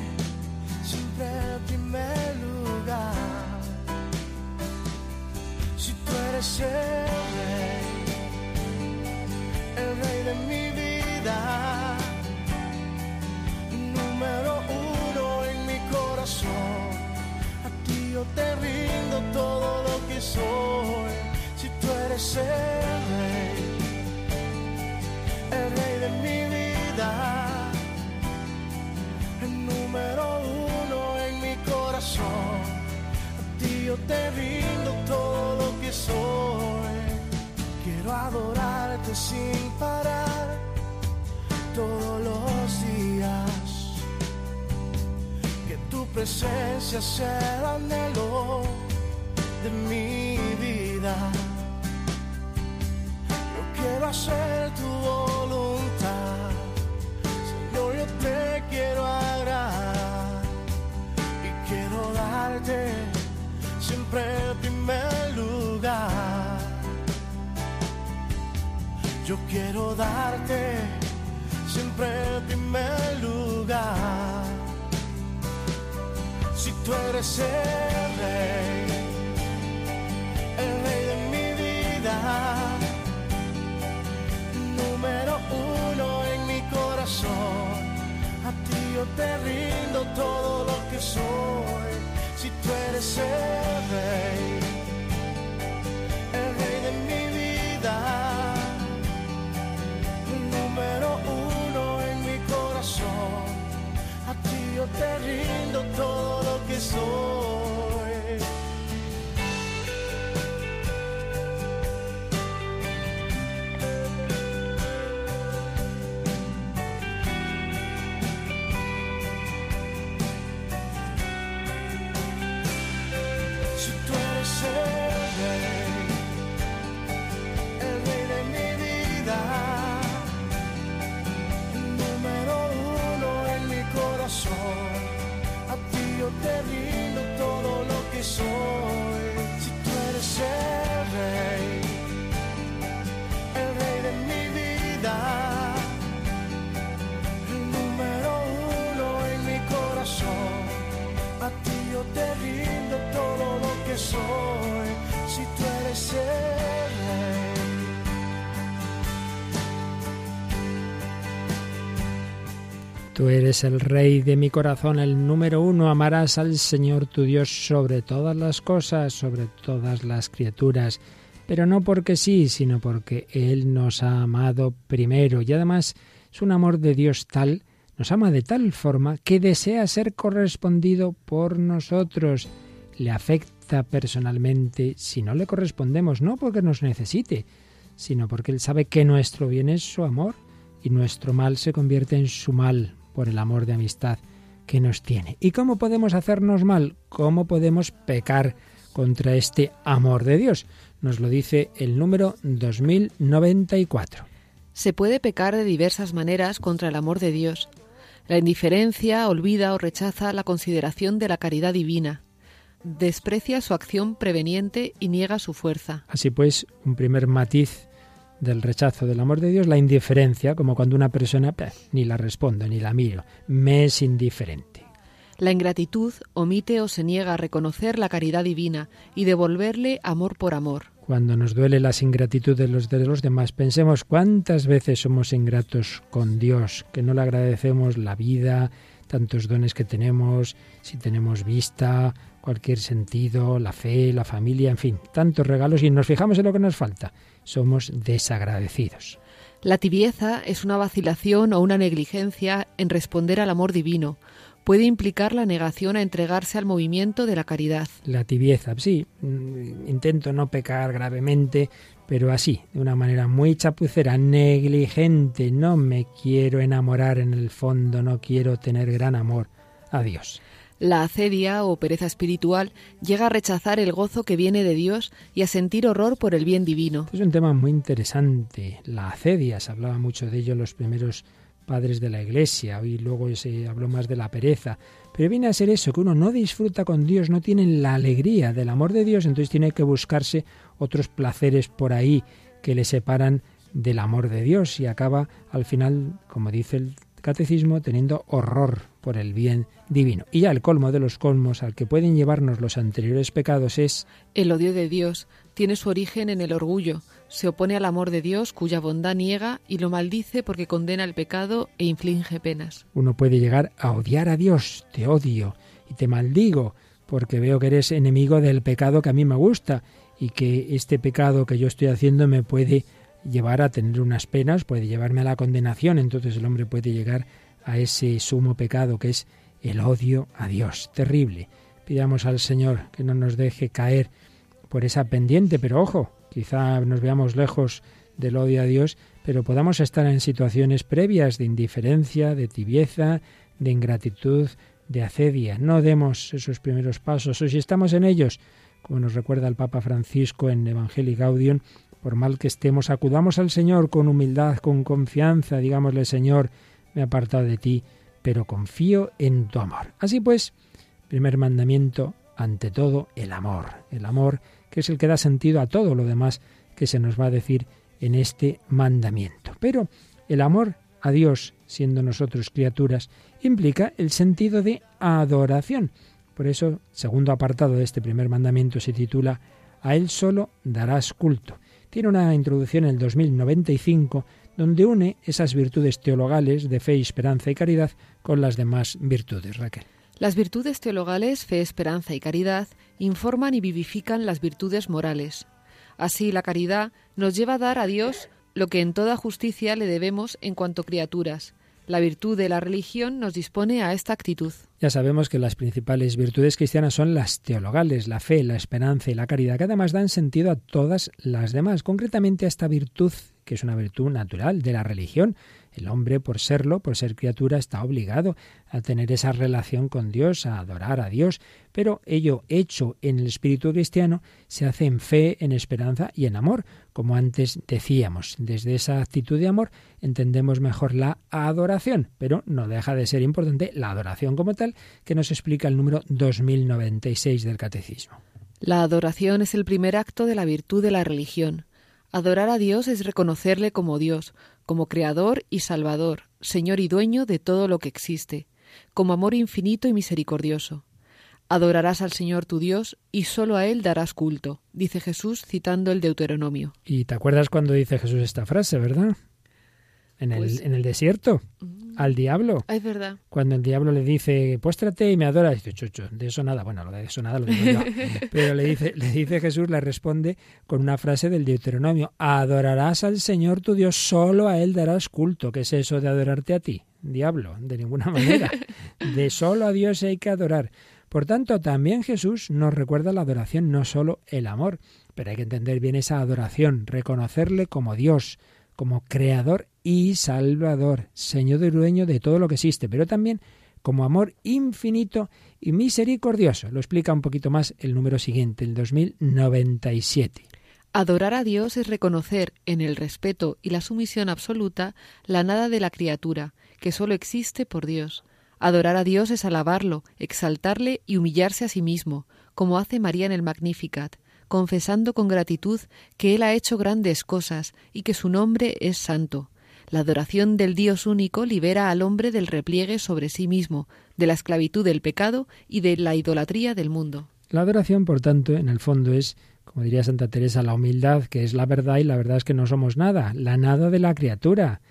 siempre el primer lugar. Si tú eres el rey el rey de mi vida, número uno en mi corazón. A ti yo te rindo todo lo que soy, si tú eres el rey, el rey de mi vida, el número uno en mi corazón. A ti yo te rindo todo lo que soy. Quiero sin parar todos los días. Que tu presencia sea el anhelo de mi vida. Yo quiero hacer tu voluntad. Señor, yo te quiero agradar y quiero darte darte siempre el primer lugar. Si tú eres el rey, el rey de mi vida, número uno en mi corazón, a ti yo te rindo todo lo que soy. Si tú eres el rey, yo te rindo todo lo que soy. Te rindo todo lo que soy. Tú eres el rey de mi corazón, el número uno. Amarás al Señor tu Dios sobre todas las cosas, sobre todas las criaturas, pero no porque sí, sino porque Él nos ha amado primero. Y además es un amor de Dios tal, nos ama de tal forma que desea ser correspondido por nosotros. Le afecta personalmente si no le correspondemos, no porque nos necesite, sino porque Él sabe que nuestro bien es su amor y nuestro mal se convierte en su mal por el amor de amistad que nos tiene. ¿Y cómo podemos hacernos mal? ¿Cómo podemos pecar contra este amor de Dios? Nos lo dice el número 2094. Se puede pecar de diversas maneras contra el amor de Dios. La indiferencia olvida o rechaza la consideración de la caridad divina. Desprecia su acción preveniente y niega su fuerza. Así pues, un primer matiz del rechazo del amor de Dios, la indiferencia, como cuando una persona "Peh, ni la respondo, ni la miro, me es indiferente. La ingratitud omite o se niega a reconocer la caridad divina y devolverle amor por amor. Cuando nos duele las ingratitudes de los, de los demás, pensemos cuántas veces somos ingratos con Dios, que no le agradecemos la vida, tantos dones que tenemos, si tenemos vista, cualquier sentido, la fe, la familia, en fin, tantos regalos y nos fijamos en lo que nos falta. Somos desagradecidos. La tibieza es una vacilación o una negligencia en responder al amor divino. Puede implicar la negación a entregarse al movimiento de la caridad. La tibieza, sí, mm, intento no pecar gravemente, pero así, de una manera muy chapucera, negligente, no me quiero enamorar en el fondo, no quiero tener gran amor a Dios. La acedia o pereza espiritual llega a rechazar el gozo que viene de Dios y a sentir horror por el bien divino. Es un tema muy interesante. La acedia, se hablaba mucho de ello en los primeros padres de la Iglesia, hoy luego se habló más de la pereza, pero viene a ser eso, que uno no disfruta con Dios, no tiene la alegría del amor de Dios, entonces tiene que buscarse otros placeres por ahí que le separan del amor de Dios y acaba al final, como dice el catecismo, teniendo horror por el bien divino. Y ya el colmo de los colmos al que pueden llevarnos los anteriores pecados es El odio de Dios tiene su origen en el orgullo. Se opone al amor de Dios, cuya bondad niega y lo maldice porque condena el pecado e inflige penas. uno puede llegar a odiar a Dios, te odio y te maldigo porque veo que eres enemigo del pecado que a mí me gusta y que este pecado que yo estoy haciendo me puede llevar a tener unas penas, puede llevarme a la condenación, entonces el hombre puede llegar a ese sumo pecado que es el odio a Dios. Terrible. Pidamos al Señor que no nos deje caer por esa pendiente, pero ojo, quizá nos veamos lejos del odio a Dios, pero podamos estar en situaciones previas de indiferencia, de tibieza, de ingratitud, de acedia. No demos esos primeros pasos, o si estamos en ellos, como nos recuerda el Papa Francisco en Evangelii Gaudium, por mal que estemos, acudamos al Señor con humildad, con confianza, digámosle, Señor, me he apartado de ti, pero confío en tu amor. Así pues, primer mandamiento, ante todo, el amor. El amor que es el que da sentido a todo lo demás que se nos va a decir en este mandamiento. Pero el amor a Dios, siendo nosotros criaturas, implica el sentido de adoración. Por eso, segundo apartado de este primer mandamiento se titula A Él solo darás culto. Tiene una introducción en el 2095 donde une esas virtudes teologales de fe, esperanza y caridad con las demás virtudes, Raquel. Las virtudes teologales, fe, esperanza y caridad, informan y vivifican las virtudes morales. Así, la caridad nos lleva a dar a Dios lo que en toda justicia le debemos en cuanto criaturas. La virtud de la religión nos dispone a esta actitud. Ya sabemos que las principales virtudes cristianas son las teologales, la fe, la esperanza y la caridad, que además dan sentido a todas las demás, concretamente a esta virtud que es una virtud natural de la religión. El hombre, por serlo, por ser criatura, está obligado a tener esa relación con Dios, a adorar a Dios, pero ello hecho en el espíritu cristiano se hace en fe, en esperanza y en amor, como antes decíamos. Desde esa actitud de amor entendemos mejor la adoración, pero no deja de ser importante la adoración como tal, que nos explica el número 2096 del Catecismo. La adoración es el primer acto de la virtud de la religión. Adorar a Dios es reconocerle como Dios, como Creador y Salvador, Señor y dueño de todo lo que existe, como amor infinito y misericordioso. Adorarás al Señor tu Dios y sólo a Él darás culto, dice Jesús citando el Deuteronomio. Y te acuerdas cuando dice Jesús esta frase, ¿verdad? En el, Pues- en el desierto, Mm. al diablo. Es verdad. Cuando el diablo le dice, póstrate y me adoras, dice, chucho, de eso nada, bueno, lo de eso nada lo digo yo. Pero le dice, le dice Jesús, le responde con una frase del Deuteronomio, adorarás al Señor tu Dios, solo a Él darás culto. ¿Qué es eso de adorarte a ti? Diablo, de ninguna manera. De solo a Dios hay que adorar. Por tanto, también Jesús nos recuerda la adoración, no solo el amor, pero hay que entender bien esa adoración, reconocerle como Dios, como creador y salvador, señor y dueño de todo lo que existe, pero también como amor infinito y misericordioso. Lo explica un poquito más el número siguiente, el 2097. Adorar a Dios es reconocer en el respeto y la sumisión absoluta la nada de la criatura, que sólo existe por Dios. Adorar a Dios es alabarlo, exaltarle y humillarse a sí mismo, como hace María en el Magnificat, confesando con gratitud que Él ha hecho grandes cosas y que su nombre es santo. La adoración del Dios único libera al hombre del repliegue sobre sí mismo, de la esclavitud del pecado y de la idolatría del mundo. La adoración, por tanto, en el fondo es, como diría Santa Teresa, la humildad, que es la verdad, y la verdad es que no somos nada, la nada de la criatura.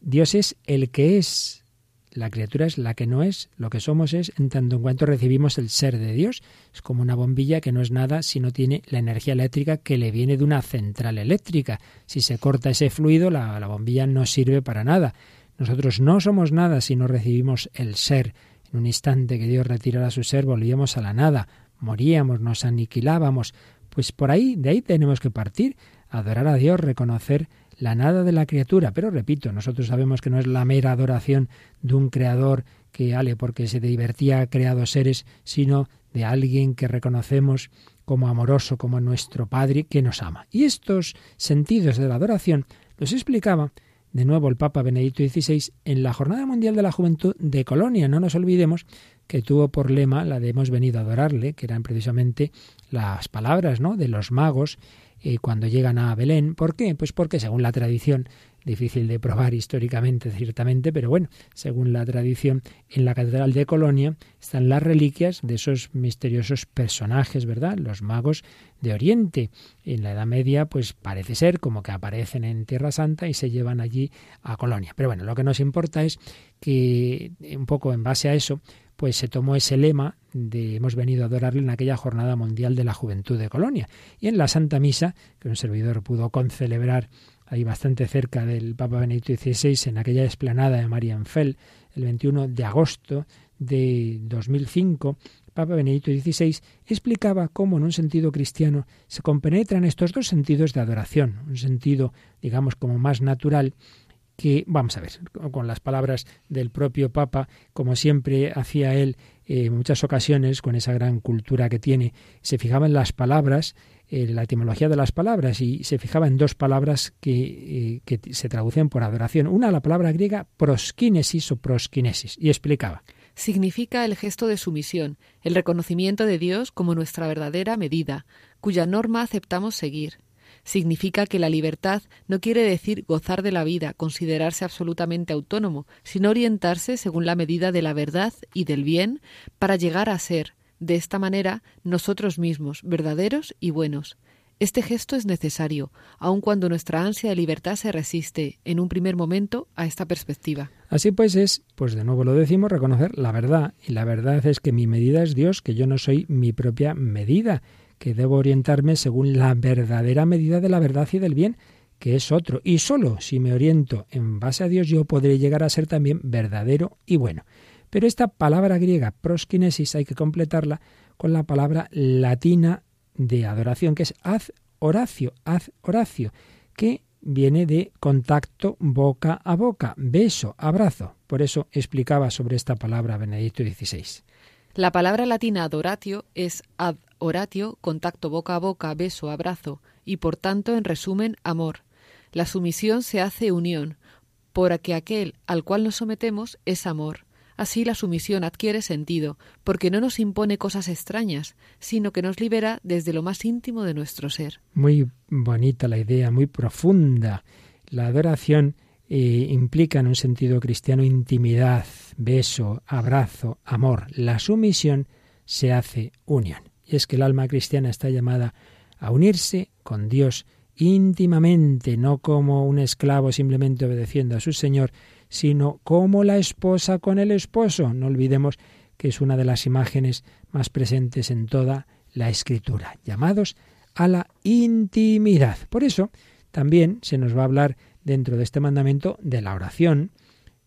Dios es el que es, la criatura es la que no es, lo que somos es en tanto en cuanto recibimos el ser de Dios. Es como una bombilla que no es nada si no tiene la energía eléctrica que le viene de una central eléctrica. Si se corta ese fluido, la, la bombilla no sirve para nada. Nosotros no somos nada si no recibimos el ser. En un instante que Dios retirara su ser, volvíamos a la nada, moríamos, nos aniquilábamos. Pues por ahí, de ahí tenemos que partir, adorar a Dios, reconocer la nada de la criatura. Pero repito, nosotros sabemos que no es la mera adoración de un creador que, ale, porque se divertía creado seres, sino de alguien que reconocemos como amoroso, como nuestro Padre que nos ama. Y estos sentidos de la adoración los explicaba de nuevo el Papa Benedicto XVI en la Jornada Mundial de la Juventud de Colonia. No nos olvidemos que tuvo por lema la de hemos venido a adorarle, que eran precisamente las palabras ¿no? de los magos eh, cuando llegan a Belén. ¿Por qué? Pues porque según la tradición, difícil de probar históricamente, ciertamente, pero bueno, según la tradición, en la Catedral de Colonia están las reliquias de esos misteriosos personajes, ¿verdad? Los magos de Oriente. En la Edad Media, pues parece ser como que aparecen en Tierra Santa y se llevan allí a Colonia. Pero bueno, lo que nos importa es que un poco en base a eso, pues se tomó ese lema de hemos venido a adorarle en aquella jornada mundial de la juventud de Colonia. Y en la Santa Misa, que un servidor pudo concelebrar ahí bastante cerca del Papa Benedicto XVI, en aquella explanada de Marienfeld, el 21 de agosto de 2005, Papa Benedicto XVI explicaba cómo en un sentido cristiano se compenetran estos dos sentidos de adoración, un sentido, digamos, como más natural, que, vamos a ver, con las palabras del propio Papa, como siempre hacía él eh, en muchas ocasiones, con esa gran cultura que tiene, se fijaba en las palabras, eh, la etimología de las palabras, y se fijaba en dos palabras que, eh, que se traducen por adoración. Una, la palabra griega proskinesis o proskinesis, y explicaba. Significa el gesto de sumisión, el reconocimiento de Dios como nuestra verdadera medida, cuya norma aceptamos seguir. Significa que la libertad no quiere decir gozar de la vida, considerarse absolutamente autónomo, sino orientarse según la medida de la verdad y del bien para llegar a ser, de esta manera, nosotros mismos, verdaderos y buenos. Este gesto es necesario, aun cuando nuestra ansia de libertad se resiste, en un primer momento, a esta perspectiva. Así pues es, pues de nuevo lo decimos, reconocer la verdad. Y la verdad es que mi medida es Dios, que yo no soy mi propia medida, que debo orientarme según la verdadera medida de la verdad y del bien, que es otro. Y solo si me oriento en base a Dios yo podré llegar a ser también verdadero y bueno. Pero esta palabra griega proskinesis hay que completarla con la palabra latina de adoración, que es haz Horacio, haz Horacio, que viene de contacto boca a boca, beso, abrazo. Por eso explicaba sobre esta palabra Benedicto XVI. La palabra latina adoratio es ad oratio, contacto boca a boca, beso, abrazo, y por tanto, en resumen, amor. La sumisión se hace unión, porque aquel al cual nos sometemos es amor. Así la sumisión adquiere sentido, porque no nos impone cosas extrañas, sino que nos libera desde lo más íntimo de nuestro ser. Muy bonita la idea, muy profunda. La adoración implica en un sentido cristiano intimidad, beso, abrazo, amor. La sumisión se hace unión. Y es que el alma cristiana está llamada a unirse con Dios íntimamente, no como un esclavo simplemente obedeciendo a su Señor, sino como la esposa con el esposo. No olvidemos que es una de las imágenes más presentes en toda la escritura, llamados a la intimidad. Por eso también se nos va a hablar dentro de este mandamiento de la oración.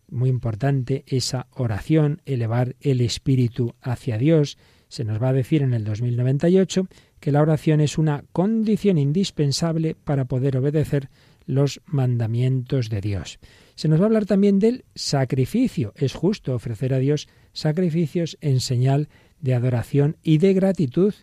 Muy importante esa oración, elevar el espíritu hacia Dios. Se nos va a decir en el 2098 que la oración es una condición indispensable para poder obedecer los mandamientos de Dios. Se nos va a hablar también del sacrificio. Es justo ofrecer a Dios sacrificios en señal de adoración y de gratitud,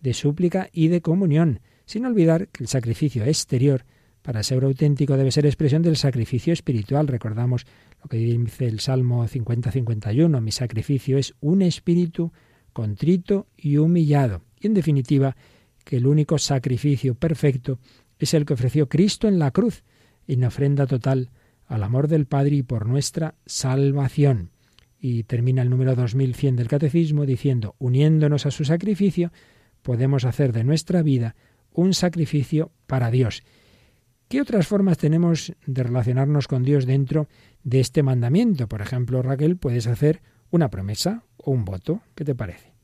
de súplica y de comunión, sin olvidar que el sacrificio exterior, para ser auténtico, debe ser expresión del sacrificio espiritual. Recordamos lo que dice el Salmo 50-51, mi sacrificio es un espíritu contrito y humillado. Y en definitiva, que el único sacrificio perfecto es el que ofreció Cristo en la cruz, en ofrenda total al amor del Padre y por nuestra salvación. Y termina el número 2100 del Catecismo diciendo, uniéndonos a su sacrificio, podemos hacer de nuestra vida un sacrificio para Dios. ¿Qué otras formas tenemos de relacionarnos con Dios dentro de este mandamiento? Por ejemplo, Raquel, puedes hacer una promesa o un voto. ¿Qué te parece?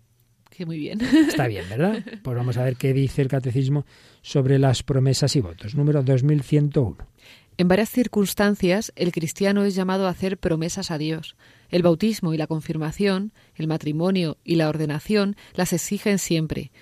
Que muy bien. Está bien, ¿verdad? Pues vamos a ver qué dice el Catecismo sobre las promesas y votos. Número 2101. En varias circunstancias, el cristiano es llamado a hacer promesas a Dios. El bautismo y la confirmación, el matrimonio y la ordenación las exigen siempre.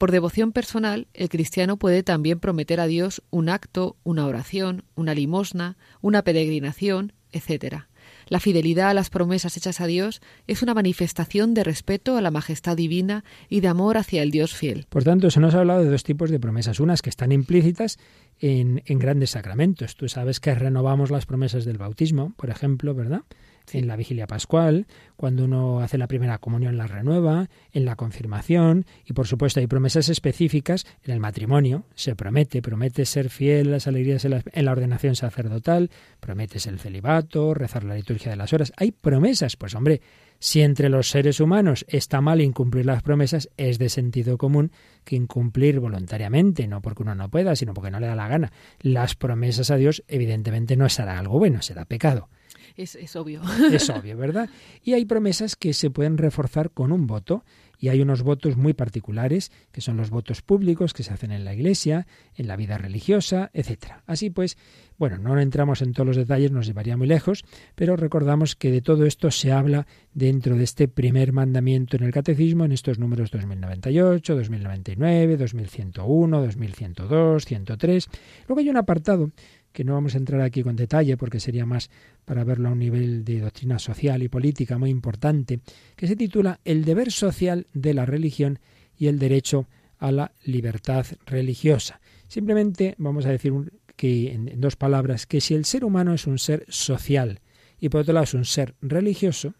Por devoción personal, el cristiano puede también prometer a Dios un acto, una oración, una limosna, una peregrinación, etc. La fidelidad a las promesas hechas a Dios es una manifestación de respeto a la majestad divina y de amor hacia el Dios fiel. Por tanto, se nos ha hablado de dos tipos de promesas. Unas que están implícitas en, en grandes sacramentos. Tú sabes que renovamos las promesas del bautismo, por ejemplo, ¿verdad? En la vigilia pascual, cuando uno hace la primera comunión la renueva, en la confirmación y por supuesto hay promesas específicas en el matrimonio, se promete, promete ser fiel las alegrías en la, en la ordenación sacerdotal, prometes el celibato, rezar la liturgia de las horas, hay promesas, pues hombre, si entre los seres humanos está mal incumplir las promesas, es de sentido común que incumplir voluntariamente, no porque uno no pueda, sino porque no le da la gana, las promesas a Dios, evidentemente no será algo bueno, será pecado. Es, obvio. Es obvio, ¿verdad? Y hay promesas que se pueden reforzar con un voto. Y hay unos votos muy particulares, que son los votos públicos que se hacen en la Iglesia, en la vida religiosa, etcétera. Así pues, bueno, no entramos en todos los detalles, nos llevaría muy lejos, pero recordamos que de todo esto se habla dentro de este primer mandamiento en el Catecismo, en estos números 2098, 2099, 2101, 2102, 103. Luego hay un apartado que no vamos a entrar aquí con detalle porque sería más para verlo a un nivel de doctrina social y política muy importante, que se titula El deber social de la religión y el derecho a la libertad religiosa. Simplemente vamos a decir que en, dos palabras que si el ser humano es un ser social y por otro lado es un ser religioso,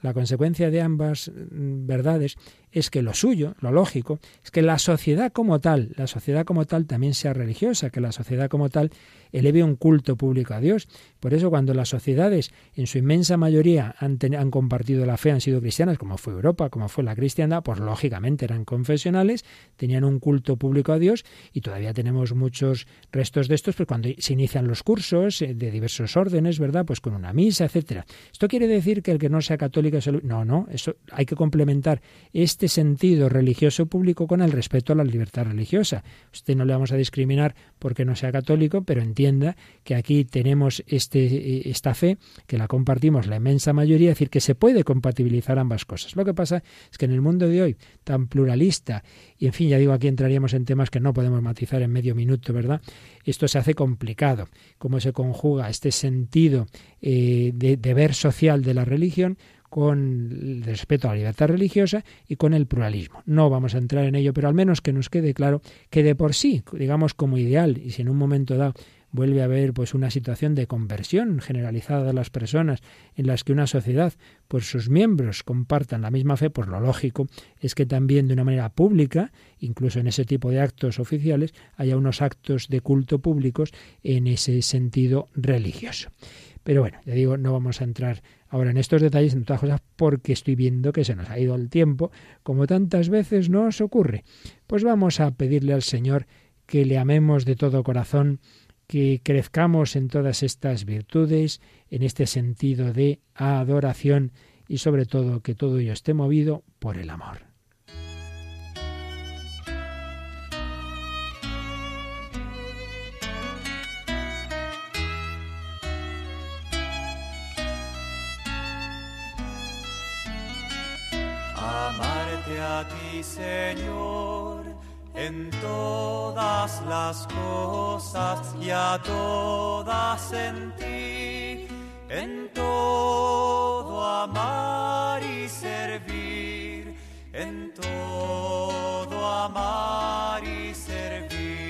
la consecuencia de ambas mm, verdades es que lo suyo, lo lógico, es que la sociedad como tal, la sociedad como tal también sea religiosa, que la sociedad como tal eleve un culto público a Dios. Por eso cuando las sociedades, en su inmensa mayoría, han, han, compartido la fe, han sido cristianas, como fue Europa, como fue la cristiandad, pues lógicamente eran confesionales, tenían un culto público a Dios y todavía tenemos muchos restos de estos, pues cuando se inician los cursos eh, de diversos órdenes, ¿verdad? Pues con una misa, etcétera. Esto quiere decir que el que no sea católico es el... No, no, eso hay que complementar este sentido religioso público con el respeto a la libertad religiosa. Usted no le vamos a discriminar porque no sea católico, pero entienda que aquí tenemos este, eh, esta fe, que la compartimos la inmensa mayoría, es decir, que se puede compatibilizar ambas cosas. Lo que pasa es que en el mundo de hoy, tan pluralista, y en fin, ya digo, aquí entraríamos en temas que no podemos matizar en medio minuto, ¿verdad? Esto se hace complicado. Cómo se conjuga este sentido eh, de deber social de la religión con el respeto a la libertad religiosa y con el pluralismo. No vamos a entrar en ello, pero al menos que nos quede claro que de por sí, digamos como ideal, y si en un momento dado vuelve a haber pues una situación de conversión generalizada de las personas en las que una sociedad pues sus miembros compartan la misma fe, pues lo lógico es que también de una manera pública, incluso en ese tipo de actos oficiales, haya unos actos de culto públicos en ese sentido religioso. Pero bueno, ya digo, no vamos a entrar ahora en estos detalles, en todas cosas, porque estoy viendo que se nos ha ido el tiempo, como tantas veces nos ocurre. Pues vamos a pedirle al Señor que le amemos de todo corazón, que crezcamos en todas estas virtudes, en este sentido de adoración y sobre todo que todo ello esté movido por el amor. Amarte a ti, Señor en todas las cosas y a todas en ti, en todo amar y servir, en todo amar y servir.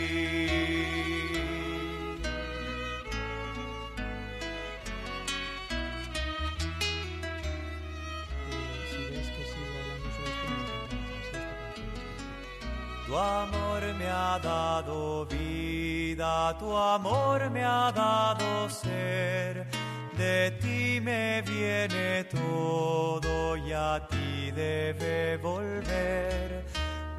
Tu amor me ha dado vida, tu amor me ha dado ser. De ti me viene todo y a ti debe volver.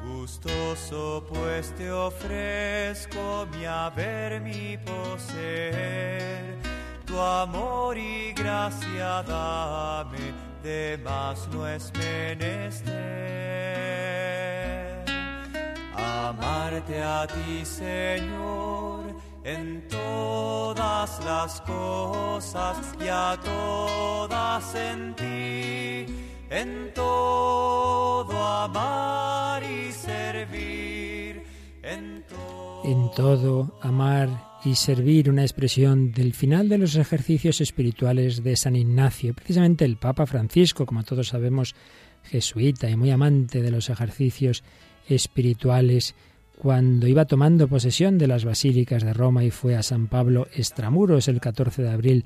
Gustoso pues te ofrezco mi haber, mi poseer. Tu amor y gracia dame, de más no es menester. Amarte a ti, Señor, en todas las cosas y a todas en ti, en todo amar y servir, en todo, amar y servir, una expresión del final de los ejercicios espirituales de San Ignacio, precisamente el Papa Francisco, como todos sabemos, jesuita y muy amante de los ejercicios espirituales cuando iba tomando posesión de las basílicas de Roma y fue a San Pablo Extramuros el 14 de abril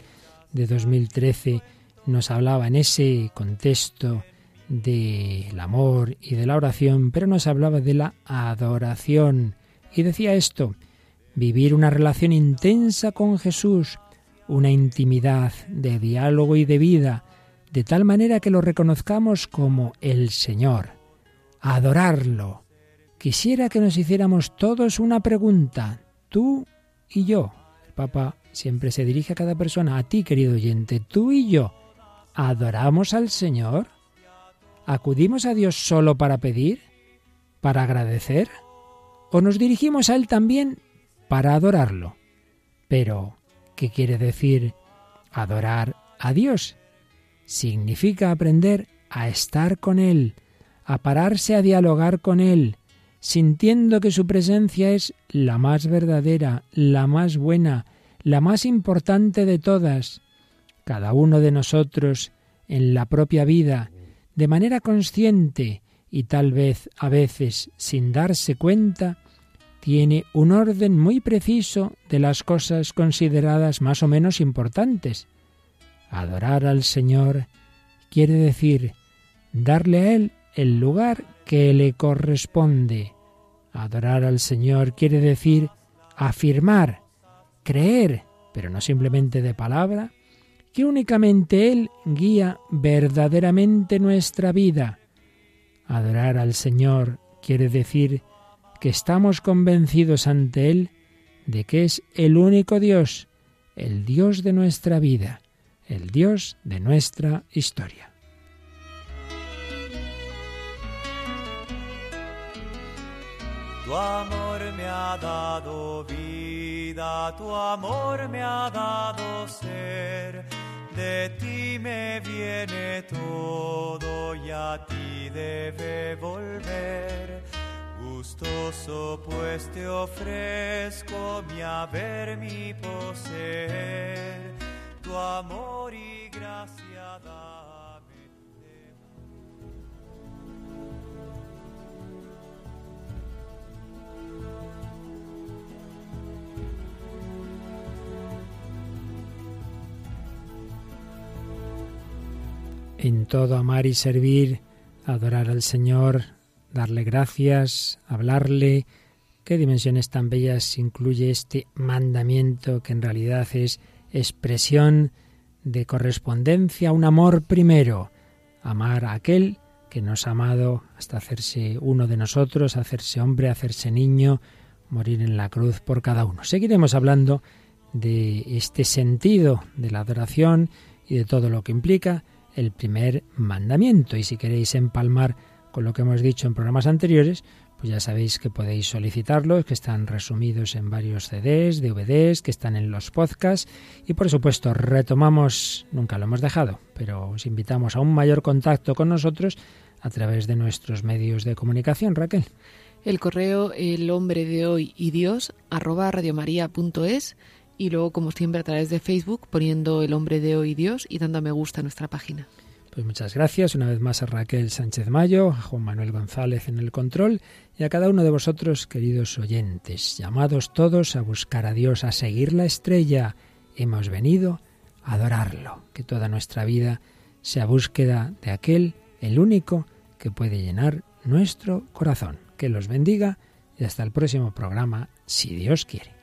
de 2013, nos hablaba en ese contexto del amor y de la oración, pero nos hablaba de la adoración. Y decía esto, vivir una relación intensa con Jesús, una intimidad de diálogo y de vida, de tal manera que lo reconozcamos como el Señor, adorarlo, Quisiera que nos hiciéramos todos una pregunta, tú y yo. El Papa siempre se dirige a cada persona, a ti querido oyente, tú y yo. ¿Adoramos al Señor? ¿Acudimos a Dios solo para pedir? ¿Para agradecer? ¿O nos dirigimos a Él también para adorarlo? Pero, ¿qué quiere decir adorar a Dios? Significa aprender a estar con Él, a pararse a dialogar con Él, sintiendo que su presencia es la más verdadera, la más buena, la más importante de todas. Cada uno de nosotros, en la propia vida, de manera consciente y tal vez a veces sin darse cuenta, tiene un orden muy preciso de las cosas consideradas más o menos importantes. Adorar al Señor quiere decir darle a Él el lugar que le corresponde. Adorar al Señor quiere decir afirmar, creer, pero no simplemente de palabra, que únicamente Él guía verdaderamente nuestra vida. Adorar al Señor quiere decir que estamos convencidos ante Él de que es el único Dios, el Dios de nuestra vida, el Dios de nuestra historia. Tu amor me ha dado vida, tu amor me ha dado ser. De ti me viene todo y a ti debe volver. Gustoso pues te ofrezco mi haber, mi poseer, tu amor y gracia dame. En todo amar y servir, adorar al Señor, darle gracias, hablarle. ¿Qué dimensiones tan bellas incluye este mandamiento que en realidad es expresión de correspondencia, un amor primero, amar a aquel que nos ha amado hasta hacerse uno de nosotros, hacerse hombre, hacerse niño, morir en la cruz por cada uno. Seguiremos hablando de este sentido de la adoración y de todo lo que implica el primer mandamiento. Y si queréis empalmar con lo que hemos dicho en programas anteriores, pues ya sabéis que podéis solicitarlos, que están resumidos en varios CDs, DVDs, que están en los podcasts y por supuesto retomamos, nunca lo hemos dejado, pero os invitamos a un mayor contacto con nosotros a través de nuestros medios de comunicación, Raquel. El correo el hombre de hoy y Dios arroba radiomaria.es y luego como siempre a través de Facebook poniendo el hombre de hoy y Dios y dando a me gusta a nuestra página. Pues muchas gracias una vez más a Raquel Sánchez Mayo, a Juan Manuel González en el control y a cada uno de vosotros, queridos oyentes, llamados todos a buscar a Dios, a seguir la estrella. Hemos venido a adorarlo, que toda nuestra vida sea búsqueda de aquel, el único, que puede llenar nuestro corazón. Que los bendiga y hasta el próximo programa, si Dios quiere.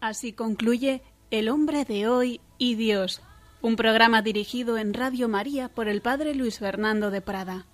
Así concluye El hombre de hoy y Dios, un programa dirigido en Radio María por el Padre Luis Fernando de Prada.